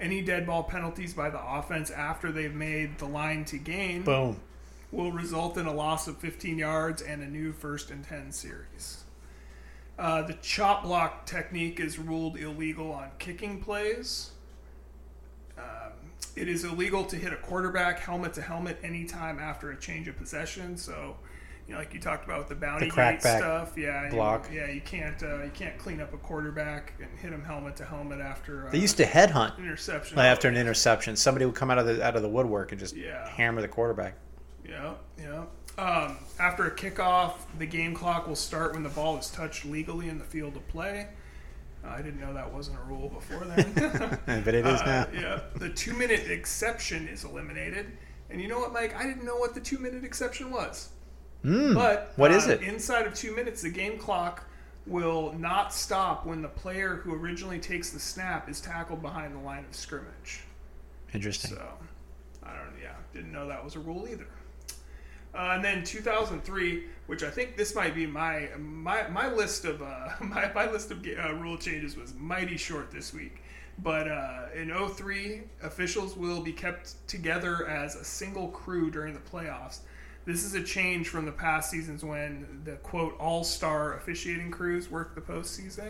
Any dead ball penalties by the offense after they've made the line to gain Boom. will result in a loss of 15 yards and a new first and 10 series. Uh, the chop block technique is ruled illegal on kicking plays. Um, it is illegal to hit a quarterback helmet to helmet anytime after a change of possession. So, you know, like you talked about with the bounty The gate stuff. Yeah, block. You, yeah, you can't uh, you can't clean up a quarterback and hit him helmet to helmet after uh, They used to headhunt interception. after an interception. Somebody would come out of the out of the woodwork and just Yeah. hammer the quarterback. Yeah, yeah. Um, after a kickoff, the game clock will start when the ball is touched legally in the field of play. Uh, I didn't know that wasn't a rule before then. But it is Uh, now. yeah, the two minute exception is eliminated. And you know what, Mike? I didn't know what the two minute exception was. Mm, But what uh, is it? Inside of two minutes, the game clock will not stop when the player who originally takes the snap is tackled behind the line of scrimmage. Interesting. So, I don't. Yeah, didn't know that was a rule either. Uh, and then 2003, which I think this might be my my, my list of uh, my, my list of uh, rule changes was mighty short this week. But uh, in 03, officials will be kept together as a single crew during the playoffs. This is a change from the past seasons when the quote all star officiating crews worked the postseason.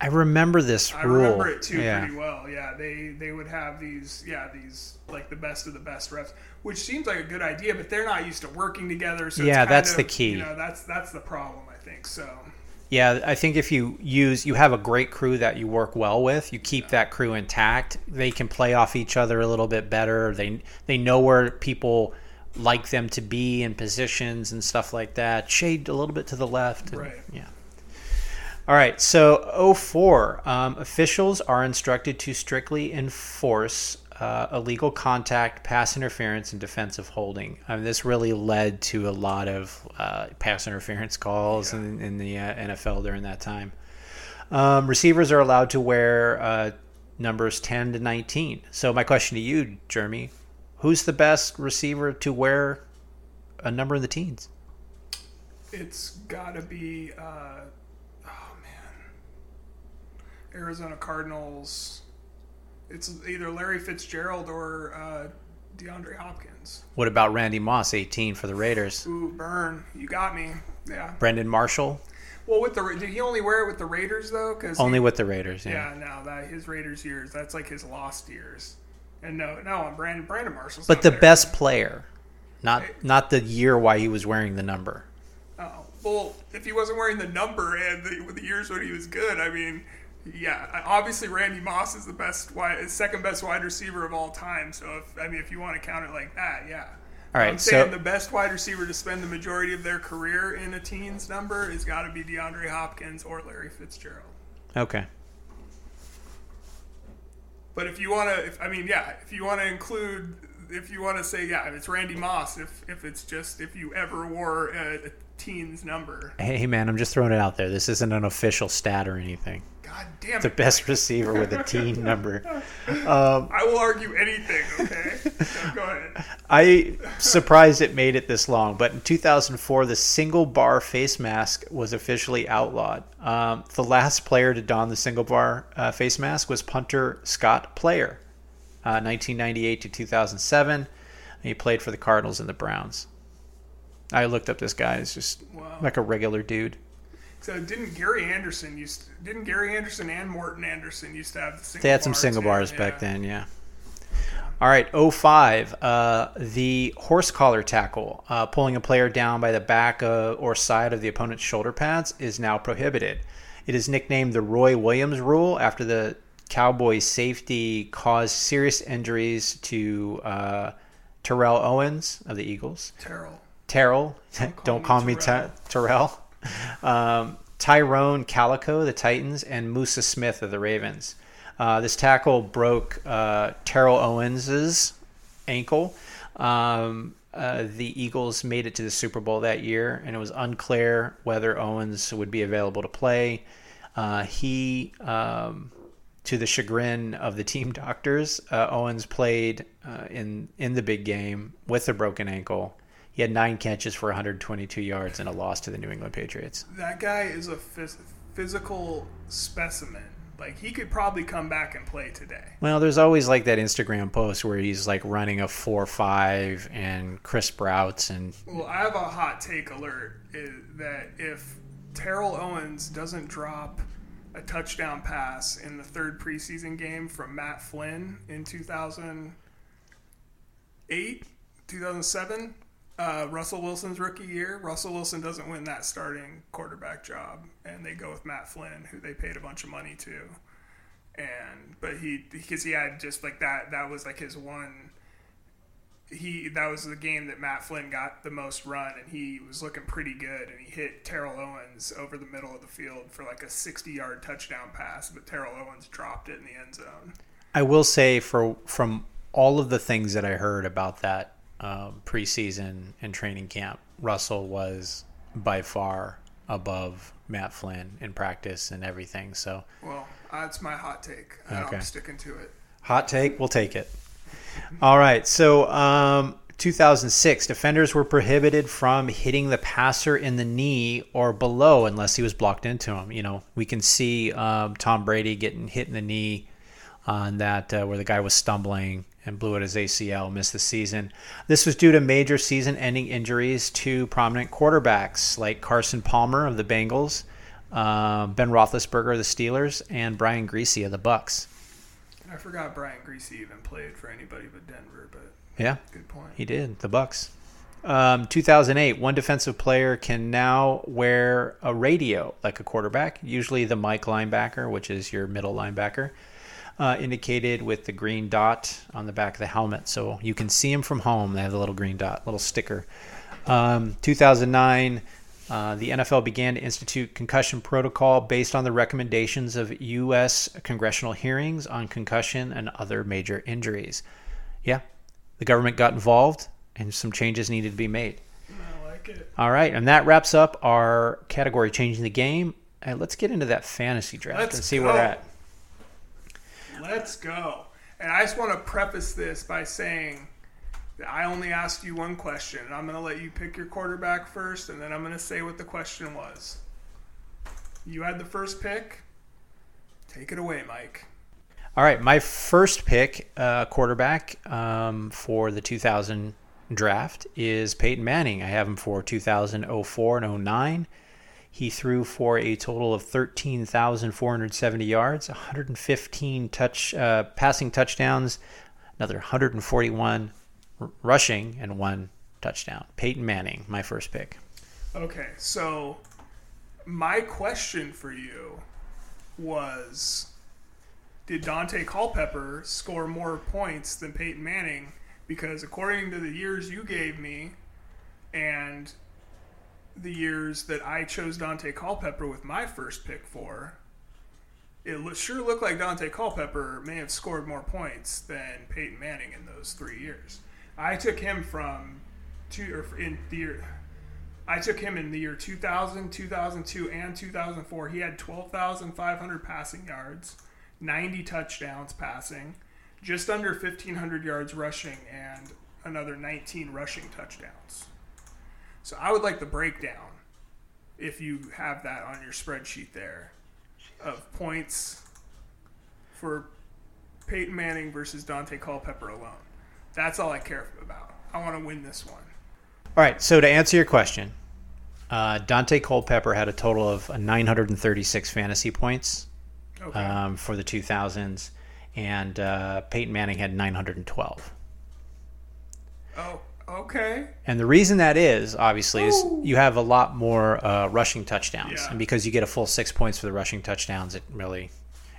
I remember this I rule. remember it too yeah. pretty well. Yeah, they they would have these yeah these like the best of the best refs, which seems like a good idea, but they're not used to working together. So Yeah, that's of, the key. You know, that's that's the problem I think. So Yeah, I think if you use you have a great crew that you work well with, you keep that crew intact. They can play off each other a little bit better. They they know where people like them to be in positions and stuff like that. Shade a little bit to the left. and- Right. Yeah. All right. So 04, um, officials are instructed to strictly enforce uh, illegal contact, pass interference, and defensive holding. I mean, this really led to a lot of uh, pass interference calls Yeah. in, in the uh, NFL during that time. Um, receivers are allowed to wear uh, numbers 10 to 19. So, my question to you, Jeremy, who's the best receiver to wear a number in the teens? it's got to be uh, oh man, Arizona Cardinals. It's either Larry Fitzgerald or uh, DeAndre Hopkins. What about Randy Moss, 18 for the Raiders? Ooh, burn! You got me. Yeah. Brandon Marshall, Well, with the did he only wear it with the Raiders though? Because only with the Raiders. Yeah. Yeah, no, that his Raiders years. That's like his lost years. And no, no, I'm Brandon Brandon Marshall's. But the there. best player, not not the year why he was wearing the number. Oh well, if he wasn't wearing the number and the, the years when he was good, I mean, yeah, obviously Randy Moss is the best wide, second best wide receiver of all time. So if I mean, if you want to count it like that, yeah. All right, I'm saying so- the best wide receiver to spend the majority of their career in a teens number has got to be DeAndre Hopkins or Larry Fitzgerald. Okay. But if you want to, if, I mean, yeah, if you want to include, if you want to say, yeah, it's Randy Moss, if if it's just if you ever wore a, a teens number, Hey man, I'm just throwing it out there. This isn't an official stat or anything. God damn The best receiver with a team number. I will argue anything. Okay, so go ahead. I surprised it made it this long, but in 2004, the single bar face mask was officially outlawed. Um, the last player to don the single bar uh, face mask was punter Scott Player, uh, 1998 to 2007. He played for the Cardinals and the Browns. I looked up this guy; he's just Wow. like a regular dude. So didn't Gary Anderson used? Didn't Gary Anderson and Morten Andersen used to have the single? They had some single too? bars Yeah. back then, yeah. All right, 05. Uh, the horse collar tackle, uh, pulling a player down by the back uh, or side of the opponent's shoulder pads, is now prohibited. It is nicknamed the Roy Williams rule after the Cowboys safety caused serious injuries to uh, Terrell Owens of the Eagles. Terrell. Terrell, don't call, me me, Terrell. Ter- Terrell. Um, Tyrone Calico, the Titans, and Musa Smith of the Ravens. Uh, this tackle broke uh, Terrell Owens's ankle. Um, uh, the Eagles made it to the Super Bowl that year, and it was unclear whether Owens would be available to play. Uh, he, um, to the chagrin of the team doctors, uh, Owens played uh, in in the big game with a broken ankle. He had nine catches for 122 yards and a loss to the New England Patriots. That guy is a phys- physical specimen. Like he could probably come back and play today. Well, there's always like that Instagram post where he's like running a four five and crisp routes and Well, I have a hot take alert is that if Terrell Owens doesn't drop a touchdown pass in the third preseason game from Matt Flynn in 2008, 2007, uh, Russell Wilson's rookie year. Russell Wilson doesn't win that starting quarterback job, and they go with Matt Flynn, who they paid a bunch of money to. And but he because he had just like that that was like his one. He that was the game that Matt Flynn got the most run, and he was looking pretty good, and he hit Terrell Owens over the middle of the field for like a sixty-yard touchdown pass, but Terrell Owens dropped it in the end zone. I will say for from all of the things that I heard about that um, preseason and training camp, Russell was by far above Matt Flynn in practice and everything. So, well, that's my hot take. Okay. I'm sticking to it. Hot take, we'll take it. All right. So, um, 2006, defenders were prohibited from hitting the passer in the knee or below unless he was blocked into him. You know, we can see um, Tom Brady getting hit in the knee on that uh, where the guy was stumbling and blew out his ACL, missed the season. This was due to major season ending injuries to prominent quarterbacks like Carson Palmer of the Bengals, uh, Ben Roethlisberger of the Steelers, and Brian Griese of the Bucks. I forgot Brian Griese even played for anybody but Denver, but yeah, good point. He did the Bucks. Um, 2008, one defensive player can now wear a radio like a quarterback, usually the Mike linebacker, which is your middle linebacker uh, indicated with the green dot on the back of the helmet. So you can see them from home. They have the little green dot, little sticker. Um, 2009, uh, the NFL began to institute concussion protocol based on the recommendations of U.S. congressional hearings on concussion and other major injuries. Yeah, the government got involved and some changes needed to be made. I like it. All right, and that wraps up our category changing the game. Uh, let's get into that fantasy draft let's and see go. where we're at. Let's go. And I just want to preface this by saying that I only asked you one question. I'm going to let you pick your quarterback first, and then I'm going to say what the question was. You had the first pick. Take it away, Mike. All right, my first pick, uh, quarterback um, for the 2000 draft is Peyton Manning. I have him for 2004 and 09. He threw for a total of 13,470 yards, 115 touch uh, passing touchdowns, another 141 r- rushing, and one touchdown. Peyton Manning, my first pick. Okay, so my question for you was Did Daunte Culpepper score more points than Peyton Manning? Because according to the years you gave me, and the years that I chose Daunte Culpepper with my first pick for, it sure looked like Daunte Culpepper may have scored more points than Peyton Manning in those three years. I took him from two or in the year. I took him in the year 2000, 2002, and 2004. He had 12,500 passing yards, 90 touchdowns passing, just under 1,500 yards rushing, and another 19 rushing touchdowns. So I would like the breakdown, if you have that on your spreadsheet there, of points for Peyton Manning versus Daunte Culpepper alone. That's all I care about. I want to win this one. All right. So to answer your question, uh, Daunte Culpepper had a total of 936 fantasy points okay. um, for the 2000s, and uh, Peyton Manning had 912. Oh, Okay. And the reason that is, obviously, is you have a lot more uh, rushing touchdowns. Yeah. And because you get a full six points for the rushing touchdowns, it really.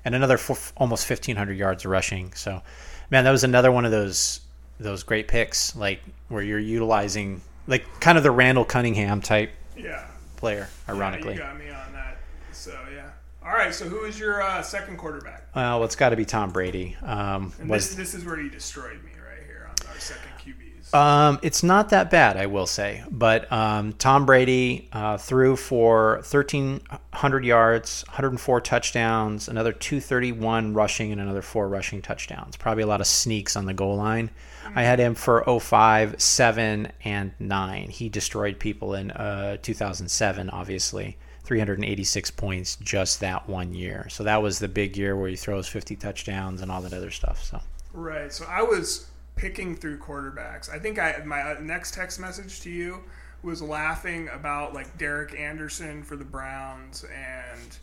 And another four, almost 1,500 yards of rushing. So, man, that was another one of those those great picks, like where you're utilizing, like, kind of the Randall Cunningham type yeah. player, ironically. Yeah, you got me on that. So, yeah. All right, so who is your uh, second quarterback? Well, it's got to be Tom Brady. Um, was, this, this is where you destroyed me right here on our second QB. Um, it's not that bad, I will say. But um, Tom Brady uh, threw for 1,300 yards, 104 touchdowns, another 231 rushing, and another four rushing touchdowns. Probably a lot of sneaks on the goal line. I had him for 05, 7, and 9. He destroyed people in uh, 2007, obviously. 386 points just that one year. So that was the big year where he throws 50 touchdowns and all that other stuff. So right. So I was picking through quarterbacks. I think I my uh, next text message to you was laughing about like Derek Anderson for the Browns and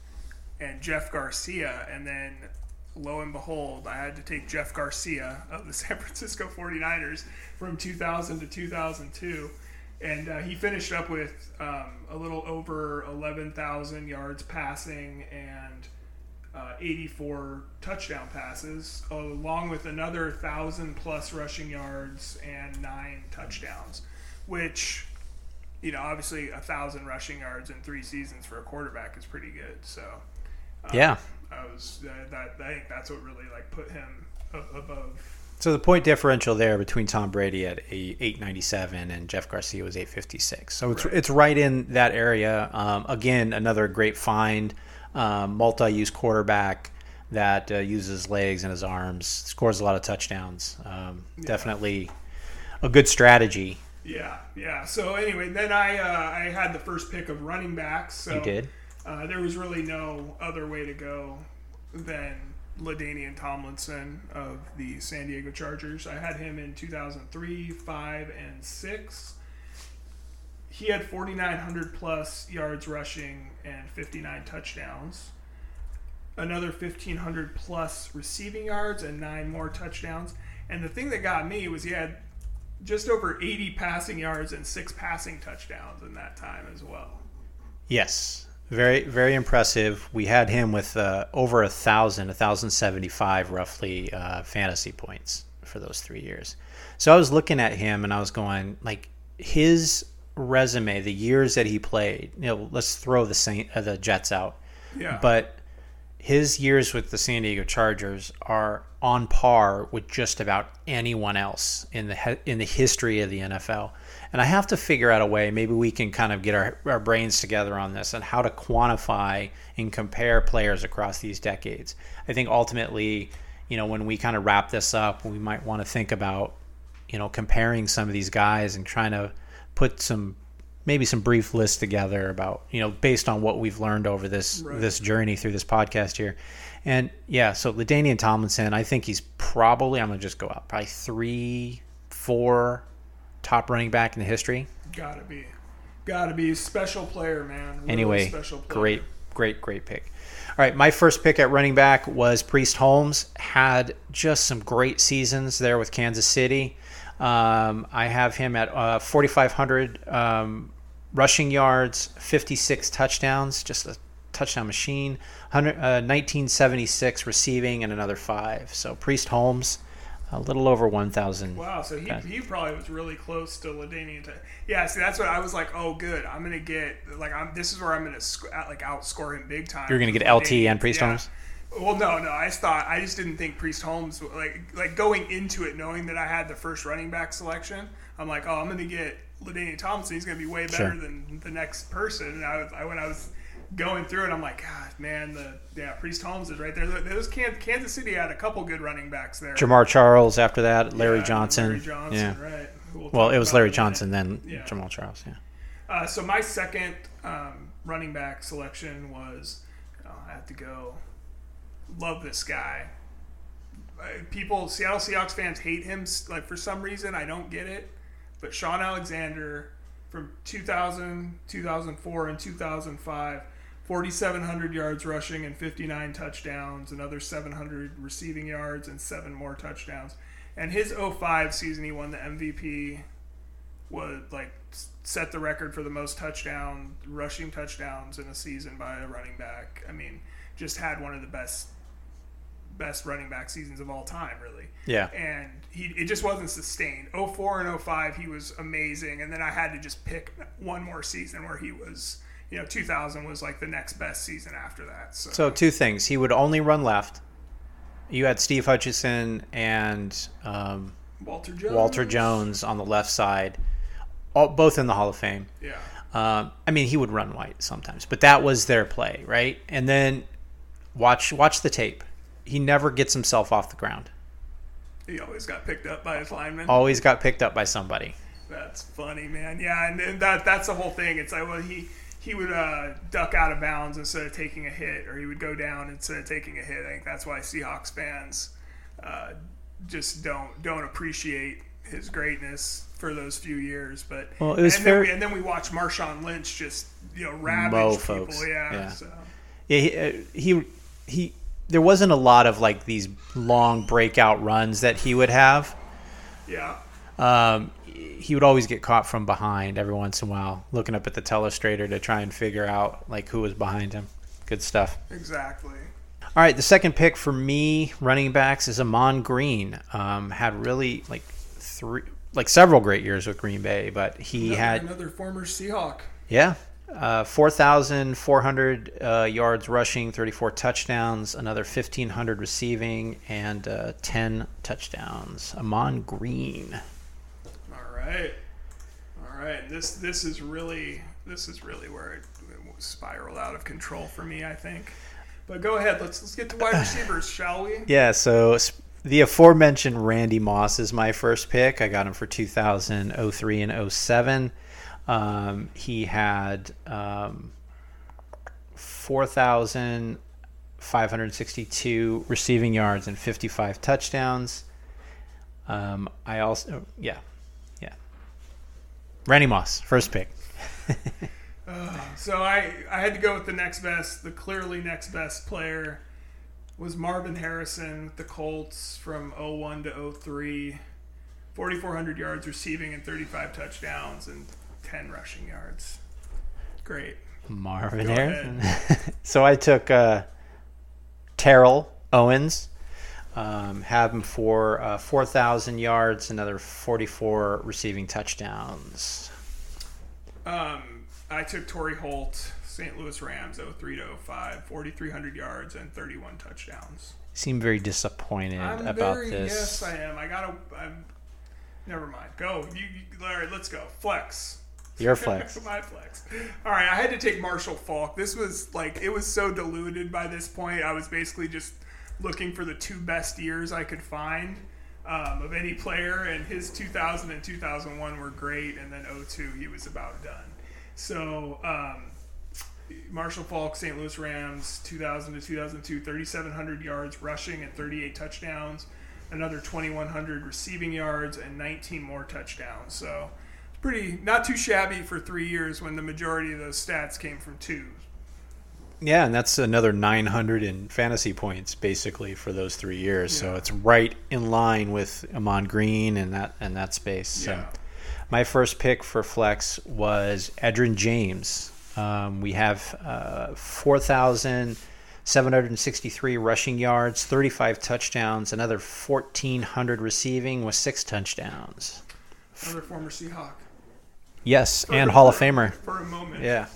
and Jeff Garcia and then lo and behold I had to take Jeff Garcia of the San Francisco 49ers from 2000 to 2002 and uh, he finished up with um, a little over 11,000 yards passing and uh, 84 touchdown passes, along with another thousand plus rushing yards and nine touchdowns, which you know obviously a thousand rushing yards in three seasons for a quarterback is pretty good. So um, Yeah. I was uh, that I think that's what really like put him above. So the point differential there between Tom Brady at a 897 and Jeff Garcia was 856. So it's Right. it's right in that area. Um, again, another great find, um, multi-use quarterback that uh, uses legs and his arms, scores a lot of touchdowns. Um, Definitely a good strategy. Yeah, yeah. So anyway, then I uh, I had the first pick of running backs. So You did. Uh, there was really no other way to go than LaDainian Tomlinson of the San Diego Chargers. I had him in 2003, 5, and 6. He had 4,900 plus yards rushing and 59 touchdowns. Another 1,500 plus receiving yards and nine more touchdowns. And the thing that got me was he had just over 80 passing yards and six passing touchdowns in that time as well. Yes, very very impressive. We had him with uh, over a thousand, a thousand seventy five roughly uh, fantasy points for those three years. So I was looking at him and I was going like his resume, the years that he played. You know, let's throw the Saint, uh, the Jets out, Yeah. but his years with the San Diego Chargers are on par with just about anyone else in the he- in the history of the NFL. And I have to figure out a way. Maybe we can kind of get our, our brains together on this and how to quantify and compare players across these decades. I think ultimately, you know, when we kind of wrap this up, we might want to think about, you know, comparing some of these guys and trying to put some maybe some brief lists together about you know based on what we've learned over this Right. this journey through this podcast here and yeah so LaDainian Tomlinson I think he's probably I'm gonna just go out probably three four top running back in the history Gotta be. Gotta be. Special player, man. Really anyway special player. great great great pick all right my first pick at running back was Priest Holmes had just some great seasons there with Kansas City um, I have him at uh, 4500 um, rushing yards 56 touchdowns just a touchdown machine 100, uh, 1976 receiving and another five so Priest Holmes a little over 1000 Wow, so he, he probably was really close to LaDainian. T- yeah, see, that's what I was like. Oh, good. I'm gonna get like I'm. This is where I'm gonna sc- out- like outscore him big time. You're gonna get LT and Priest yeah. Holmes? Well, no, no. I just thought I just didn't think Priest Holmes like like going into it knowing that I had the first running back selection. I'm like, oh, I'm gonna get LaDainian Thompson. He's gonna be way better Sure. than the next person. And I, was, I when I was going through it, I'm like, God, man, the yeah, Priest Holmes is right there. Those Kansas City had a couple good running backs there. Jamar Charles after that Larry Yeah, Johnson Larry Johnson, yeah right. we'll well it was Larry. Johnson then Yeah. Jamaal Charles yeah Uh, so my second um, running back selection was oh, I have to go. Love this guy. People, Seattle Seahawks fans hate him like for some reason. I don't get it. But Shaun Alexander from 2000, 2004, and 2005, 4,700 yards rushing and 59 touchdowns, another 700 receiving yards and seven more touchdowns. And his 05 season, he won the MVP was like set the record for the most touchdown rushing touchdowns in a season by a running back. I mean, just had one of the best best running back seasons of all time, really. yeah And he it just wasn't sustained. 04 and 05 he was amazing and then I had to just pick one more season where he was you know, 2000 was like the next best season after that. So, So two things: he would only run left. You had Steve Hutchinson and um, Walter Jones. Walter Jones on the left side, all, both in the Hall of Fame. Yeah. Um, I mean, he would run white sometimes, but that was their play, right? And then watch watch the tape. He never gets himself off the ground. He always got picked up by his lineman. Always got picked up by somebody. That's funny, man. Yeah, and, and that that's the whole thing. It's like well, he he would uh, duck out of bounds instead of taking a hit, or he would go down instead of taking a hit. I think that's why Seahawks fans uh, just don't don't appreciate his greatness for those few years. But Well, it was and fair- Then we, and then we watch Marshawn Lynch just you know ravage Mow people. folks. Yeah. Yeah. So Yeah, he, uh, he he. There wasn't a lot of like these long breakout runs that he would have. yeah. Um, he would always get caught from behind every once in a while, looking up at the telestrator to try and figure out like who was behind him. Good stuff. Exactly. All right, the second pick for me, running backs, is Ahman Green. Um, had really like three, like several great years with Green Bay, but he Another, had another former Seahawk. yeah, uh, four thousand four hundred uh, yards rushing, thirty four touchdowns, another fifteen hundred receiving, and uh, ten touchdowns. Ahman Green. All right. All right. This this is really this is really where it, it spiraled out of control for me. I think. But go ahead. Let's let's get to wide receivers, shall we? Yeah, so the aforementioned Randy Moss is my first pick. I got him for 2003 and 07. Um, he had um, 4,562 receiving yards and 55 touchdowns. Um, I also, yeah, yeah. Randy Moss, first pick. So I I had to go with the next best. The clearly next best player was Marvin Harrison with the Colts from 01 to 03. 4,400 yards receiving and 35 touchdowns and 10 rushing yards. Great. Marvin Go Harrison. so I took uh, Terrell Owens, um, have him for uh, 4,000 yards, another 44 receiving touchdowns. Um, I took Torry Holt, St. Louis Rams, 03 to 05, 4,300 yards and 31 touchdowns. Seem very disappointed I'm about very, this. yes, I am. I gotta, I'm, never mind. Go. You, you, right, let's go. Flex. Your flex. My flex. All right, I had to take Marshall Faulk. This was like it was so diluted by this point. I was basically just looking for the two best years I could find um, of any player, and his 2000 and 2001 were great, and then 02 he was about done. So um, Marshall Faulk, St. Louis Rams, 2000 to 2002, 3,700 yards rushing and 38 touchdowns, another 2,100 receiving yards, and 19 more touchdowns. So pretty not too shabby for three years when the majority of those stats came from two. Yeah, and that's another 900 in fantasy points basically for those three years. So it's right in line with Ahman Green and that and that space. So Yeah. my first pick for flex was Edgerrin James. Um, we have uh, 4,763 rushing yards, 35 touchdowns, another 1,400 receiving with six touchdowns. Another former Seahawk. Yes, and Hall of Famer. For a moment. Yeah.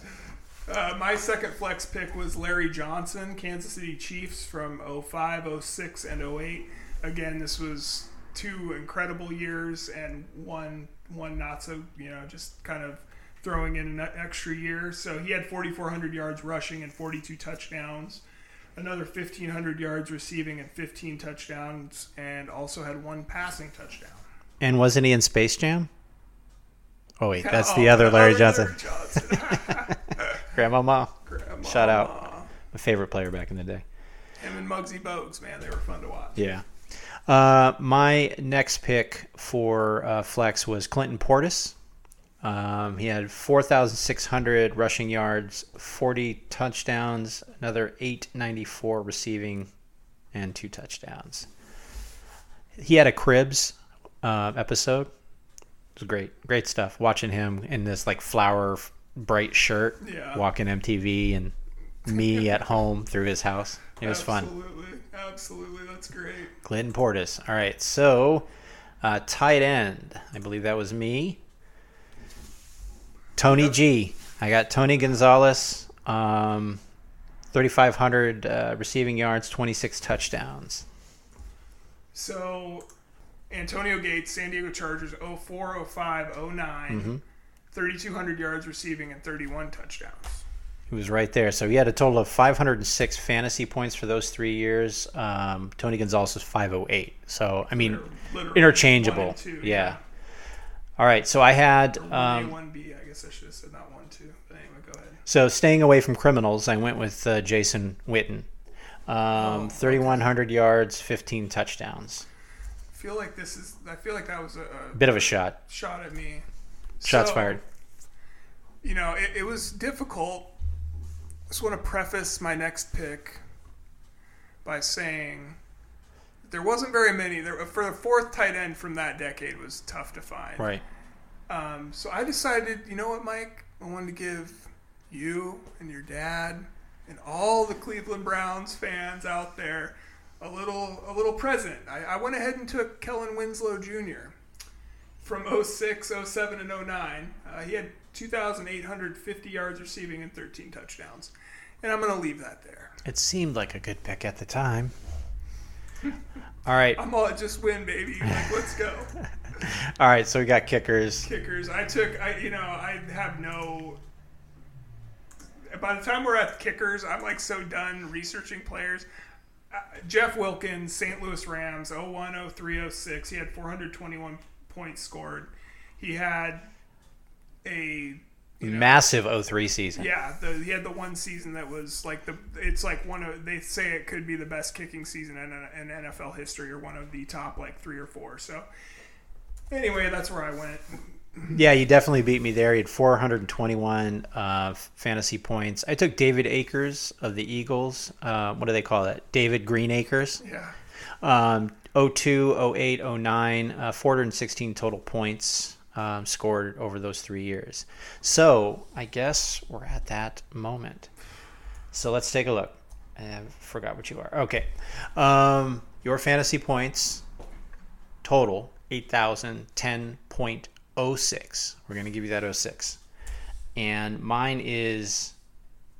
Uh, my second flex pick was Larry Johnson, Kansas City Chiefs from 05, 06, and 08. Again, this was two incredible years and one one not so, you know, just kind of throwing in an extra year. So he had 4,400 yards rushing and 42 touchdowns, another 1,500 yards receiving and 15 touchdowns, and also had one passing touchdown. And wasn't he in Space Jam? Oh wait, that's the Oh, other Larry Johnson. Larry Johnson. Grandmama. Shout out. My favorite player back in the day. Him and Muggsy Bogues, man, they were fun to watch. Yeah. Uh, my next pick for uh, flex was Clinton Portis. Um, he had 4,600 rushing yards, 40 touchdowns, another 894 receiving, and two touchdowns. He had a Cribs uh, episode. It was great, great stuff. Watching him in this like flower bright shirt, Yeah. walking MTV, and me at home through his house. It was fun. Absolutely, absolutely. That's great. Clinton Portis. All right, so uh, tight end. I believe that was me. Tony G. I got Tony Gonzalez. Um, 3,500 uh, receiving yards, 26 touchdowns. So, Antonio Gates, San Diego Chargers, 04, 05, 09, Mm-hmm. 3,200 yards receiving and 31 touchdowns. He was right there. So he had a total of 506 fantasy points for those three years. Um, Tony Gonzalez was 508. So, I mean, Literally interchangeable. two, yeah. All right, so I had. Um, 1A, 1B, I guess I should have said not 1 2. But anyway, go ahead. So staying away from criminals, I went with uh, Jason Witten. Um, Oh, okay. 3,100 yards, 15 touchdowns. I feel like this is, I feel like that was a, a Bit of a shot. shot at me. Shots So, fired. You know, it, it was difficult. I just want to preface my next pick by saying There wasn't very many. There for the fourth tight end from that decade was tough to find. Right. Um, so I decided, you know what, Mike? I wanted to give you and your dad and all the Cleveland Browns fans out there a little a little present. I, I went ahead and took Kellen Winslow Jr. from 06, 07, and 09. Uh, he had 2,850 yards receiving and 13 touchdowns. And I'm going to leave that there. It seemed like a good pick at the time. All right. I'm all just win, baby. Like, let's go. All right, so we got kickers. Kickers. I took, I you know, I have no. By the time we're at kickers, I'm like so done researching players. Jeff Wilkins, St. Louis Rams, 01, 03, 06. He had 421 points scored. He had a you know, Massive 03 season. yeah, the, he had the one season that was like the. It's like one of they say it could be the best kicking season in, in NFL history or one of the top like three or four. So anyway, that's where I went. Yeah, you definitely beat me there. He had 421 uh, fantasy points. I took David Akers of the Eagles. Uh, what do they call that? David Green Acres. Yeah, Um, 02, 08, 09, uh, 416 total points um, scored over those three years. So I guess we're at that moment. So let's take a look. I forgot what you are. Okay. Um, your fantasy points total 8,010.06. We're going to give you that 06. And mine is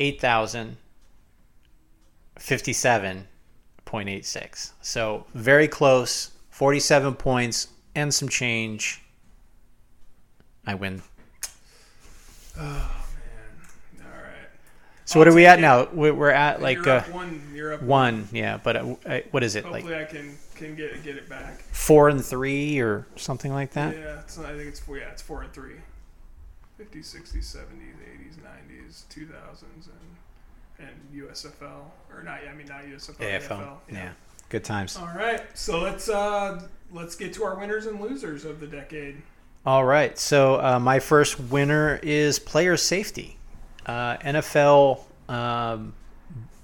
8,057.86. So very close. 47 points and some change. I win. Oh man. All right. So what I'll are we at it. now? We- We're at like you're uh, one. You're up one, yeah. But uh, what is it like Hopefully, I can can get get it back. four and three or something like that? Yeah, it's, I think it's four. Yeah, it's four and three. 50s, 60s, 70s, 80s, 90s, 2000s, and and USFL or not? Yeah, I mean not USFL. AFL. Yeah. Good times. All right, so let's uh let's get to our winners and losers of the decade. All right. So uh, my first winner is player safety. Uh, NFL um,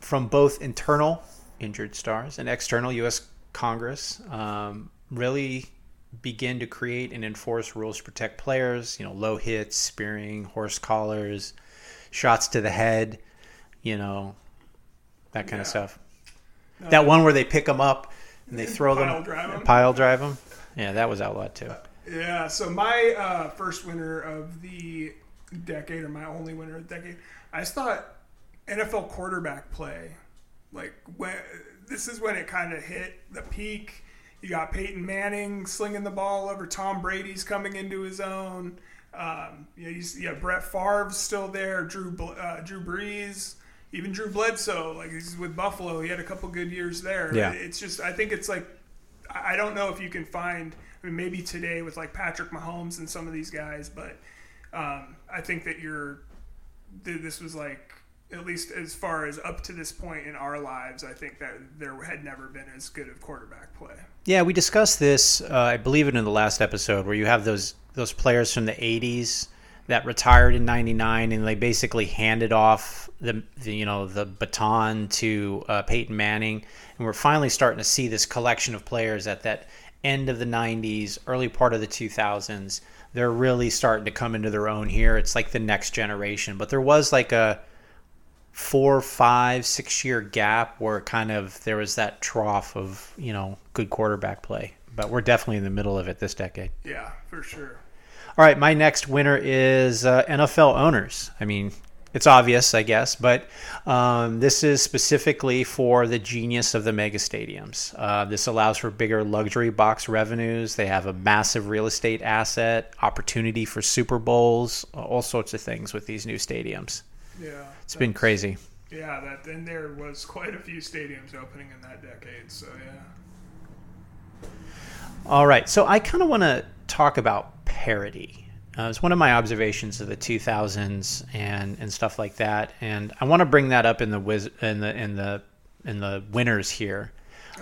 from both internal injured stars and external U.S. Congress um, really begin to create and enforce rules to protect players. You know, low hits, spearing, horse collars, shots to the head. You know, that kind of stuff. No, That one where they pick them up and they throw Pile them, drive 'em? pile drive them. Yeah, that was outlawed too. Yeah, so my uh, first winner of the decade, or my only winner of the decade, I just thought NFL quarterback play, like when this is when it kind of hit the peak. You got Peyton Manning slinging the ball over. Tom Brady's coming into his own. Um, you know, you, see- yeah, Brett Favre's still there. Drew uh, Drew Brees, even Drew Bledsoe, like he's with Buffalo. He had a couple good years there. Yeah. it's just I think it's like I I don't know if you can find. I mean, maybe today with like Patrick Mahomes and some of these guys, but um, I think that you're. This was like at least as far as up to this point in our lives. I think that there had never been as good of quarterback play. Yeah, we discussed this. Uh, I believe it in the last episode where you have those those players from the '80s that retired in '99, and they basically handed off the, the you know the baton to uh, Peyton Manning, and we're finally starting to see this collection of players at that end of the '90s, early part of the 2000s. They're really starting to come into their own here. It's like the next generation, but there was like a four, five, six year gap where kind of there was that trough of you know good quarterback play. But we're definitely in the middle of it this decade. Yeah, for sure. All right, my next winner is uh, NFL owners. I mean, it's obvious, I guess, but um, this is specifically for the genius of the mega stadiums. Uh, this allows for bigger luxury box revenues. They have a massive real estate asset, opportunity for Super Bowls, all sorts of things with these new stadiums. Yeah, It's been crazy. Yeah, that then there was quite a few stadiums opening in that decade. So yeah. All right, so I kind of want to talk about parody. Uh, it's one of my observations of the 2000s and, and stuff like that, and I want to bring that up in the wiz- in the in the in the winners here,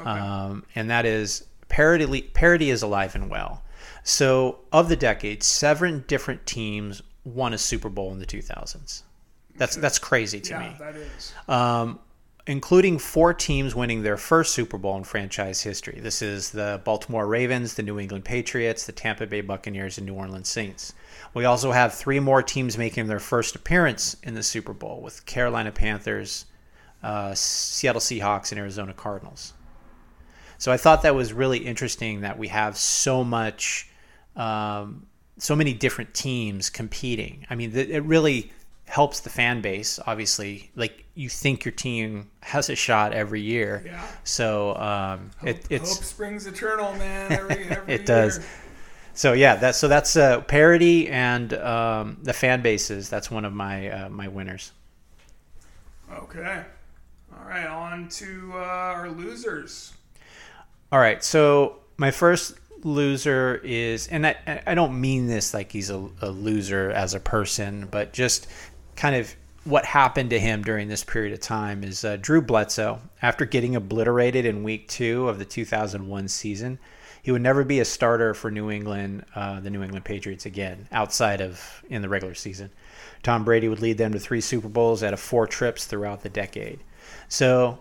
um, and that is parody. Parody is alive and well. So of the decade, seven different teams won a Super Bowl in the 2000s. That's that's crazy to yeah, me. that is. Um, including four teams winning their first Super Bowl in franchise history. This is the Baltimore Ravens, the New England Patriots, the Tampa Bay Buccaneers, and New Orleans Saints. We also have three more teams making their first appearance in the Super Bowl with Carolina Panthers, uh, Seattle Seahawks, and Arizona Cardinals. So I thought that was really interesting that we have so much, um, so many different teams competing. I mean, it really helps the fan base. Obviously, like you think your team has a shot every year. Yeah. So um, Hope, it, it's hope springs eternal, man. Every, every it does. So yeah, that's so that's uh, parody and um, the fan bases. That's one of my uh, my winners. Okay. All right, on to uh, our losers. All right, so my first loser is, and I I don't mean this like he's a, a loser as a person, but just kind of what happened to him during this period of time is uh, Drew Bledsoe. After getting obliterated in Week Two of the 2001 season, he would never be a starter for New England, uh, the New England Patriots again, outside of in the regular season. Tom Brady would lead them to three Super Bowls out of four trips throughout the decade. So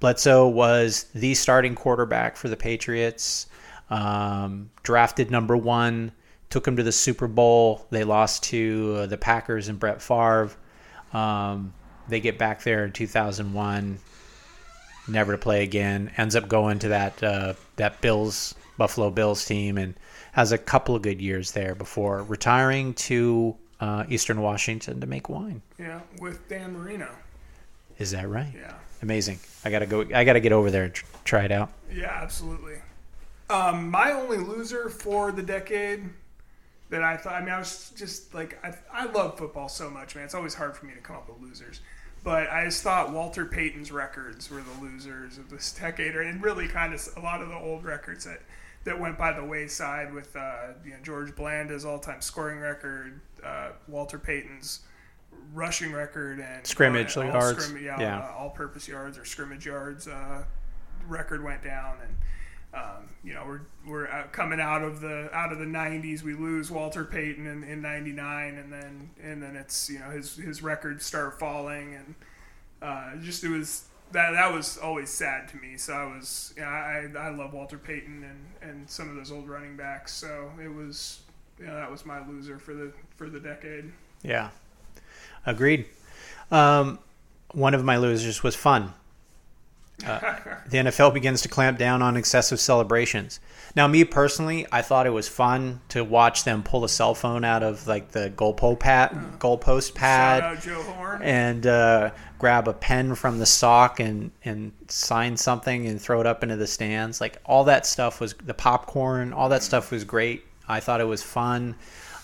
Bledsoe was the starting quarterback for the Patriots. Um, drafted number one, took him to the Super Bowl. They lost to uh, the Packers and Brett Favre. Um, they get back there in 2001, never to play again. Ends up going to that uh, that Bills Buffalo Bills team and has a couple of good years there before retiring to uh, Eastern Washington to make wine. Yeah, with Dan Marino. Is that right? Yeah. Amazing. I gotta go. I gotta get over there and tr- try it out. Yeah, absolutely. Um, my only loser for the decade that I thought, I mean, I was just like, I, I love football so much, man. It's always hard for me to come up with losers. But I just thought Walter Payton's records were the losers of this decade, and really kind of a lot of the old records that, that went by the wayside with uh, you know, George Blanda's all-time scoring record, uh, Walter Payton's rushing record, and Scrimmage all yards. scrim- yeah, Yeah. uh, all-purpose yards or scrimmage yards uh, record went down, and um, you know we're we're out, coming out of the out of the 90s. We lose Walter Payton in, in '99, and then and then it's you know his his records start falling, and uh, just it was that that was always sad to me. So I was yeah I I love Walter Payton and and some of those old running backs. So it was you know that was my loser for the for the decade. Yeah, agreed. Um, one of my losers was fun. Uh, the NFL begins to clamp down on excessive celebrations. Now, me personally, I thought it was fun to watch them pull a cell phone out of like the goalpost pad, goalpost pad, Shout out Joe Horn. and uh, grab a pen from the sock and and sign something and throw it up into the stands. Like all that stuff was the popcorn. All that stuff was great. I thought it was fun.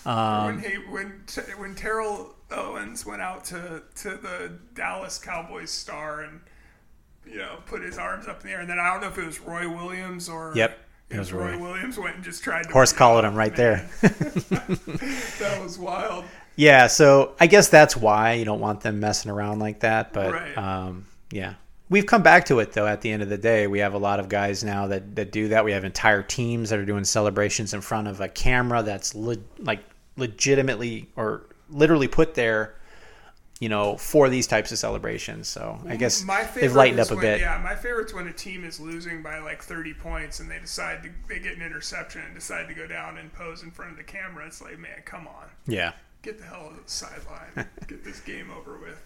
Um, when he when when Terrell Owens went out to to the Dallas Cowboys star and you know put his arms up in the air, and then I don't know if it was Roy Williams or Yep, it was Roy, Roy. Williams went and just tried to horse collared him right man. there. that was wild. Yeah, so I guess that's why you don't want them messing around like that. But Right. um, yeah, we've come back to it though. At the end of the day, we have a lot of guys now that, that do that. We have entire teams that are doing celebrations in front of a camera that's le- like legitimately or literally put there, you know, for these types of celebrations. So I guess my they've lightened up a when, bit. Yeah, my favorite's when a team is losing by like 30 points and they decide to they get an interception and decide to go down and pose in front of the camera. It's like, man, come on. Yeah. Get the hell out of the sideline. Get this game over with.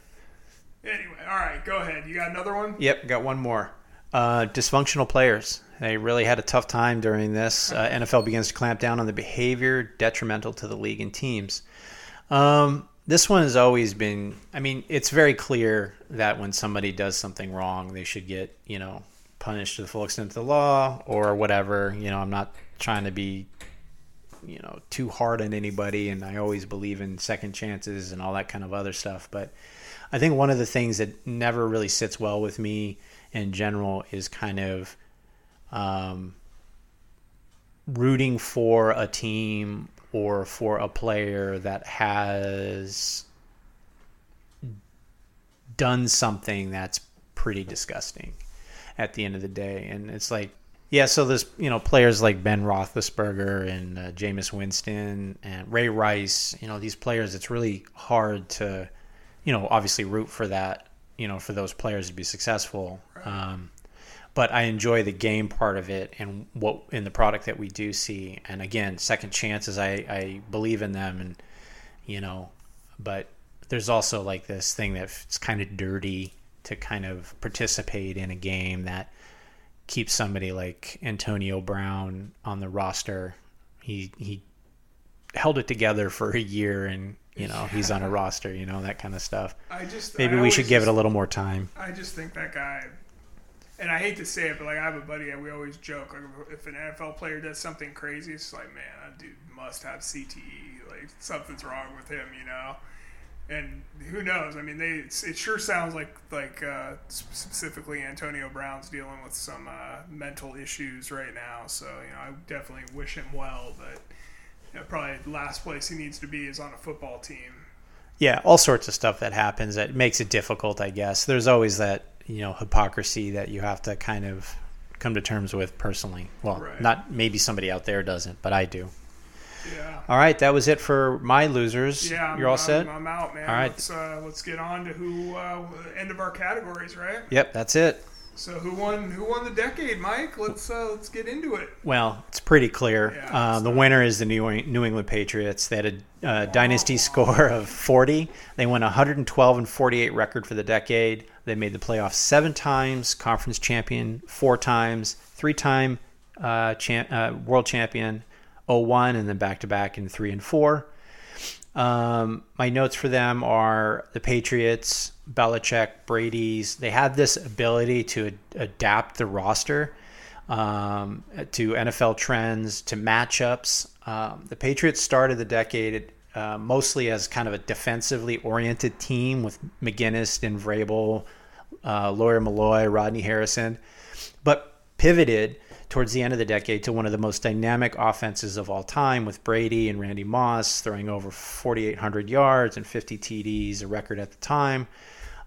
Anyway, all right, go ahead. You got another one? Yep, got one more. Uh, dysfunctional players. They really had a tough time during this. Uh, NFL begins to clamp down on the behavior detrimental to the league and teams. Um, this one has always been. I mean, it's very clear that when somebody does something wrong, they should get you know punished to the full extent of the law or whatever. You know, I'm not trying to be you know too hard on anybody, and I always believe in second chances and all that kind of other stuff, but. I think one of the things that never really sits well with me in general is kind of um, rooting for a team or for a player that has done something that's pretty disgusting at the end of the day. And it's like, yeah, so there's, you know, players like Ben Roethlisberger and uh, Jameis Winston and Ray Rice, you know, these players, it's really hard to, you know, obviously root for that you know, for those players to be successful. Um, but I enjoy the game part of it and what in the product that we do see. And again, second chances, I, I believe in them, and you know, but there's also like this thing that's kind of dirty to kind of participate in a game that keeps somebody like Antonio Brown on the roster. He he held it together for a year and you know he's on a roster you know that kind of stuff I just maybe I we should always give it a little more time I just think that guy, and I hate to say it, but like I have a buddy and we always joke like if an NFL player does something crazy, it's like man, that dude must have CTE. Like something's wrong with him, you know. And who knows? I mean, they it sure sounds like like uh, specifically Antonio Brown's dealing with some uh, mental issues right now. So you know, I definitely wish him well, but. You know, probably the last place he needs to be is on a football team. yeah all sorts of stuff that happens that makes it difficult i guess there's always that you know hypocrisy that you have to kind of come to terms with personally well Right. not maybe somebody out there doesn't but i do Yeah. all right that was it for my losers Yeah, you're all I'm- set I'm, out, man. All right. Let's uh, let's get on to who uh, end of our categories, right? yep that's it So who won? Who won the decade, Mike? Let's uh, let's get into it. Well, it's pretty clear. Yeah, uh, the winner is the New, New England Patriots. They had a uh, dynasty score of 40. They won 112 and 48 record for the decade. They made the playoffs seven times, conference champion four times, three time uh, champ, uh, world champion 01, and then back to back in three and four. Um, my notes for them are the Patriots, Belichick, Brady's. They had this ability to ad- adapt the roster um, to NFL trends, to matchups. Um, the Patriots started the decade uh, mostly as kind of a defensively oriented team with McGinest and Vrabel, uh, Lawyer Milloy, Rodney Harrison, but pivoted towards the end of the decade to one of the most dynamic offenses of all time with Brady and Randy Moss throwing over 4,800 yards and 50 TDs, a record at the time.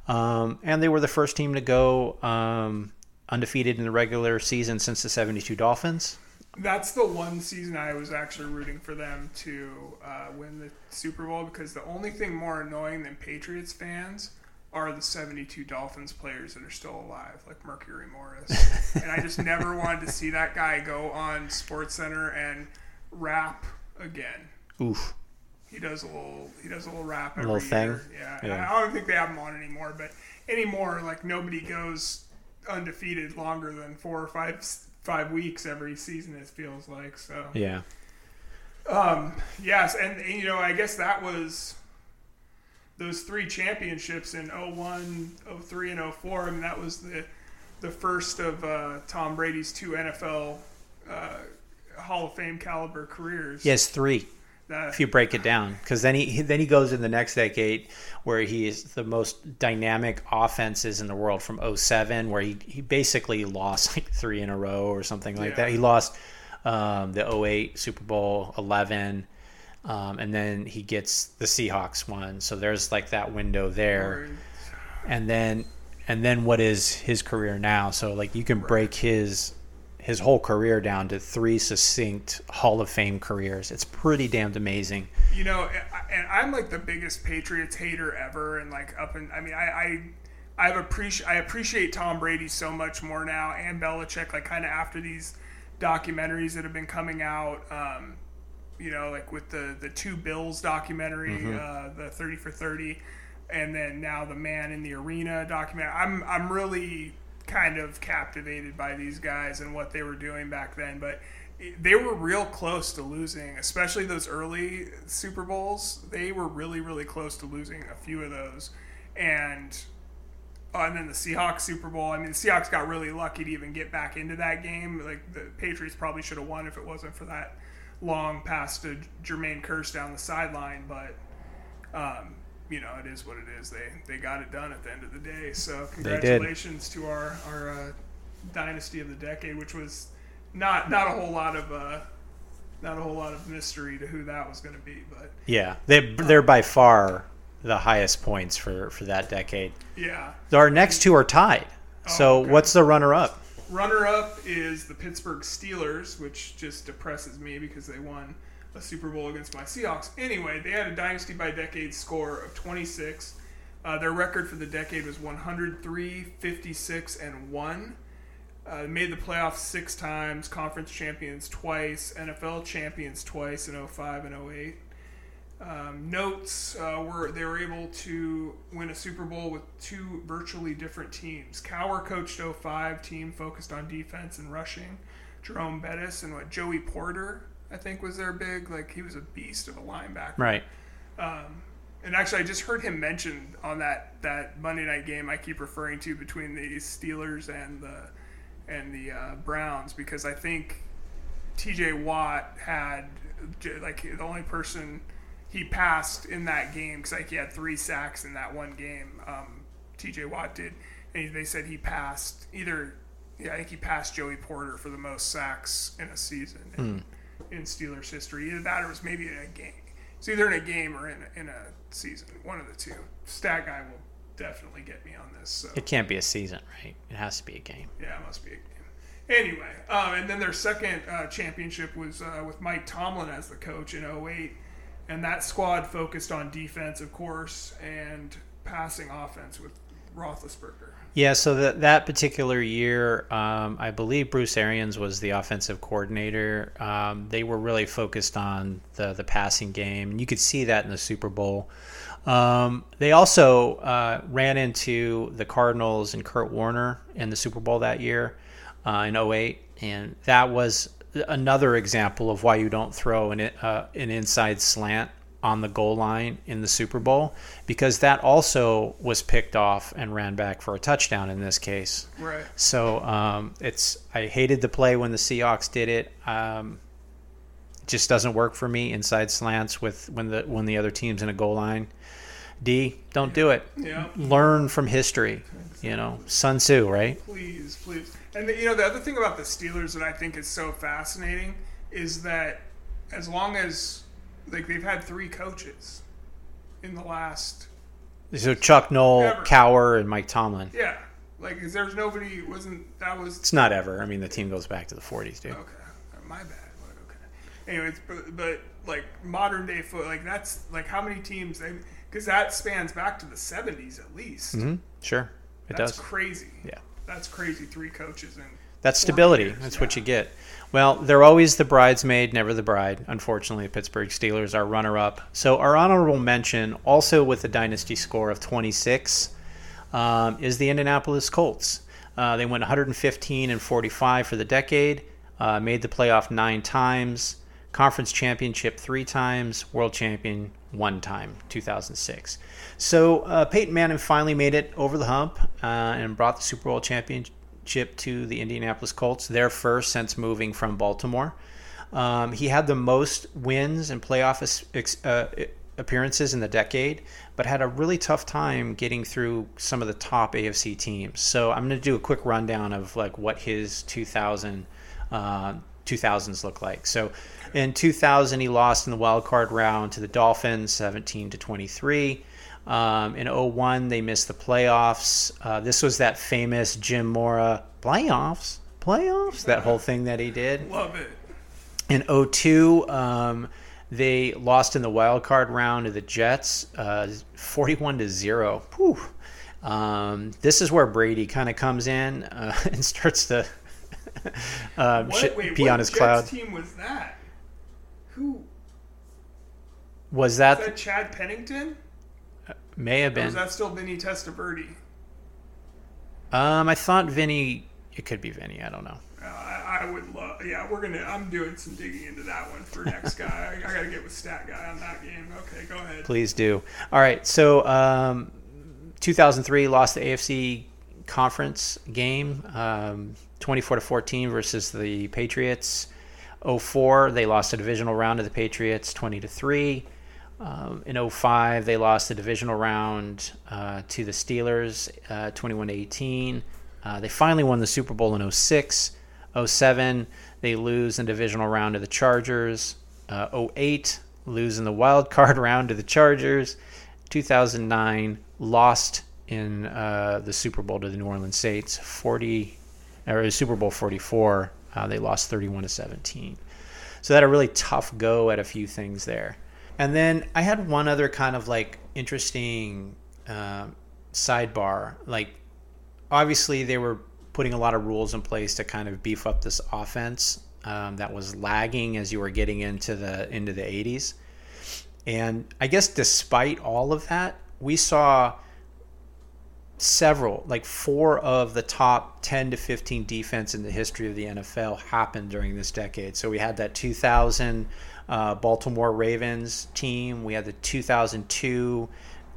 Um, and they were the first team to go um, undefeated in the regular season since the 72 Dolphins. That's the one season I was actually rooting for them to uh, win the Super Bowl because the only thing more annoying than Patriots fans are the 72 Dolphins players that are still alive, like Mercury Morris. and I just never wanted to see that guy go on Sports Center and rap again. Oof. He does a little. He does a little rap. Every little thing? year. Yeah. Yeah. I don't think they have him on anymore. But anymore, like nobody goes undefeated longer than four or five five weeks every season. It feels like so. Yeah. Um. Yes, and, and, you know, I guess that was those three championships in 01, 03, and 04. I mean, that was the the first of uh, Tom Brady's two NFL uh, Hall of Fame caliber careers. Yes, three. That- if you break it down because then he then he goes in the next decade where he is the most dynamic offenses in the world from 07 where he, he basically lost like three in a row or something like Yeah. that he lost um, the 08 super bowl 11 um, and then he gets the seahawks one. So there's like that window there. And then and then what is his career now? So like you can break his his whole career down to three succinct hall of fame careers. It's pretty damned amazing. You know, and I'm like the biggest Patriots hater ever, and like up and I mean, I I I've appreciate I appreciate Tom Brady so much more now, and Belichick. Like kind of after these documentaries that have been coming out, um, you know, like with the the two Bills documentary, uh, the Thirty for Thirty, and then now the Man in the Arena documentary. I'm I'm really kind of captivated by these guys and what they were doing back then, but they were real close to losing, especially those early Super Bowls. They were really, really close to losing a few of those, and oh, and then the Seahawks Super Bowl. I mean, the Seahawks got really lucky to even get back into that game. Like the Patriots probably should have won if it wasn't for that long pass to Jermaine Kearse down the sideline, but. Um, you know, it is what it is. They they got it done at the end of the day. So congratulations to our our uh, dynasty of the decade, which was not not a whole lot of uh, not a whole lot of mystery to who that was going to be, but Yeah, they they're by far the highest points for for that decade. yeah. Our next two are tied. So okay. what's the runner up? Runner up is the Pittsburgh Steelers, which just depresses me because they won a Super Bowl against my Seahawks. Anyway, they had a dynasty by decade score of 26. Uh, their record for the decade was 103, 56, and 1. Uh, made the playoffs six times, conference champions twice, NFL champions twice in 05 and 08. Um, notes uh, were they were able to win a Super Bowl with two virtually different teams. Cowher coached 05 team focused on defense and rushing. Jerome Bettis and what Joey Porter I think was their big like he was a beast of a linebacker. Right. Um, and actually, I just heard him mentioned on that, that Monday night game I keep referring to between the Steelers and the and the uh, Browns because I think T.J. Watt had like the only person he passed in that game because like he had three sacks in that one game. Um, T.J. Watt did, and they said he passed either. Yeah, I think he passed Joey Porter for the most sacks in a season in, in Steelers history. Either that or it was maybe in a game. It's either in a game or in a, in a season. One of the two. Stat guy will definitely get me on this. So It can't be a season, right? It has to be a game. yeah, it must be a game. Anyway, um, and then their second uh, championship was uh, with Mike Tomlin as the coach in 08. And that squad focused on defense, of course, and passing offense with Roethlisberger. Yeah, so that that particular year, um, I believe Bruce Arians was the offensive coordinator. Um, they were really focused on the the passing game, and you could see that in the Super Bowl. Um, they also uh, ran into the Cardinals and Kurt Warner in the Super Bowl that year uh, in 08, and that was another example of why you don't throw an uh, an inside slant on the goal line in the Super Bowl because that also was picked off and ran back for a touchdown in this case. Right. So um, it's I hated the play when the Seahawks did it. Um, it just doesn't work for me inside slants with when the when the other team's in a goal line. D, don't do it. Yeah. Learn from history. You know, Sun Tzu, right? Please, please. And the, you know the other thing about the Steelers that I think is so fascinating is that as long as like they've had three coaches in the last So Chuck Noll, Ever. Cowher, and Mike Tomlin. yeah like there's nobody wasn't that was It's not ever. I mean, the team goes back to the 40s, dude. okay my bad okay anyways but, but like modern day foot like that's like how many teams because that spans back to the 70s at least hmm Sure, it that's does. crazy Yeah. That's crazy three coaches and That's stability. years, That's what you get. Well, they're always the bridesmaid, never the bride. Unfortunately, the Pittsburgh Steelers are runner up. So, our honorable mention, also with a dynasty score of 26, um, is the Indianapolis Colts. Uh, they went 115 and 45 for the decade, uh, made the playoff nine times, conference championship three times, world champion one time, 2006. So uh, Peyton Manning finally made it over the hump uh, and brought the Super Bowl championship to the Indianapolis Colts, their first since moving from Baltimore. Um, he had the most wins and playoff ex- uh, appearances in the decade, but had a really tough time getting through some of the top AFC teams. So I'm going to do a quick rundown of like what his 2000 uh, 2000s look like. So in 2000, he lost in the wild card round to the Dolphins, 17 to 23. Um, in 01, they missed the playoffs. Uh, this was that famous Jim Mora playoffs, playoffs, that whole thing that he did. love it In 02, um, they lost in the wild card round to the Jets, uh, 41 to zero. Whew. Um, this is where Brady kind of comes in uh, and starts to um, what, shit- wait, pee what on his Jets cloud. team was that who Was that, is that Chad Pennington may have or been? is that still Vinny Testaverde um, I thought Vinny. It could be Vinny. I don't know. Uh, I, I would love. Yeah, we're gonna. I'm doing some digging into that one for next guy. I, I gotta get with Stat Guy on that game. Okay, go ahead. Please do. All right. So, um, 2003 lost the AFC conference game, um, 24 to 14 versus the Patriots. 04 they lost a divisional round to the Patriots, 20 to three. Um, in 05 they lost the divisional round uh, to the Steelers, uh, 21 to 18. Uh, they finally won the Super Bowl in 06. 07 they lose in the divisional round to the Chargers. Uh, 08 lose in the wild card round to the Chargers. 2009 lost in uh, the Super Bowl to the New Orleans Saints. 40 or Super Bowl 44 uh, they lost 31 to 17. So that a really tough go at a few things there. And then I had one other kind of like interesting uh, sidebar. Like, obviously, they were putting a lot of rules in place to kind of beef up this offense um, that was lagging as you were getting into the into the 80s. And I guess despite all of that, we saw several, like four of the top 10 to 15 defense in the history of the NFL happened during this decade. So we had that 2000 uh, Baltimore Ravens team, we had the 2002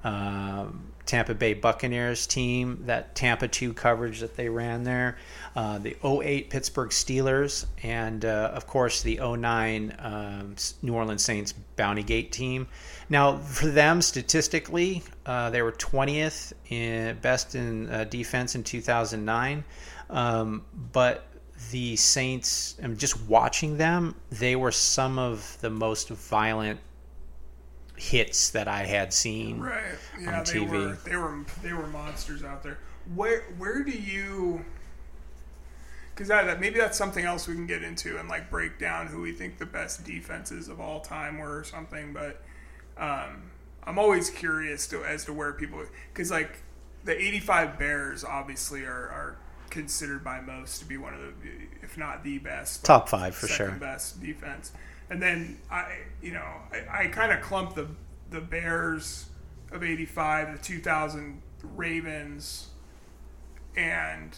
um, Tampa Bay Buccaneers team, that Tampa 2 coverage that they ran there, uh, the 08 Pittsburgh Steelers, and uh, of course the 09 um, New Orleans Saints Bounty Gate team. Now, for them, statistically, uh, they were 20th in best in uh, defense in 2009. Um, but the Saints, and just watching them, they were some of the most violent hits that I had seen right. Yeah, on they TV. were they were they were monsters out there. Where where do you? Because that, that maybe that's something else we can get into and like break down who we think the best defenses of all time were or something. But um, I'm always curious to as to where people because like the '85 Bears obviously are, are considered by most to be one of the if not the best Top five for sure. best defense. And then I, you know, I, I kind of clumped the the Bears of '85, the 2000 Ravens, and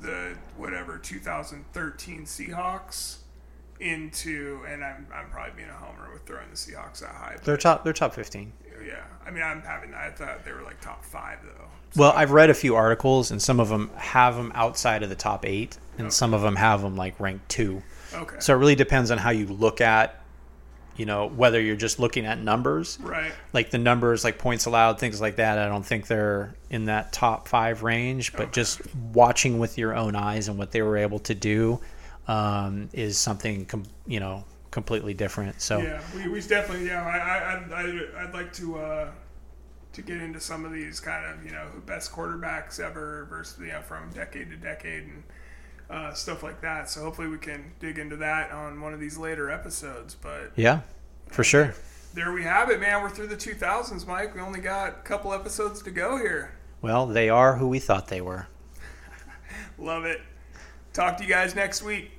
the whatever 2013 Seahawks into, and I'm I'm probably being a homer with throwing the Seahawks that high. They're top. They're top 15. yeah, I mean I'm having I thought they were like top five though. Well, I've read a few articles, and some of them have them outside of the top eight, and some of them have them like ranked two. Okay. So it really depends on how you look at, you know, whether you're just looking at numbers, right. like the numbers, like points allowed, things like that. I don't think they're in that top five range, but Okay. just watching with your own eyes and what they were able to do um, is something, com- you know, completely different. So Yeah, we, we definitely yeah. I I I'd, I'd, I'd like to uh, to get into some of these kind of you know best quarterbacks ever versus you know from decade to decade and uh, stuff like that. So hopefully we can dig into that on one of these later episodes. But yeah, for sure. there we have it, man. We're through the 2000s, Mike. We only got a couple episodes to go here. Well, they are who we thought they were. Love it. Talk to you guys next week.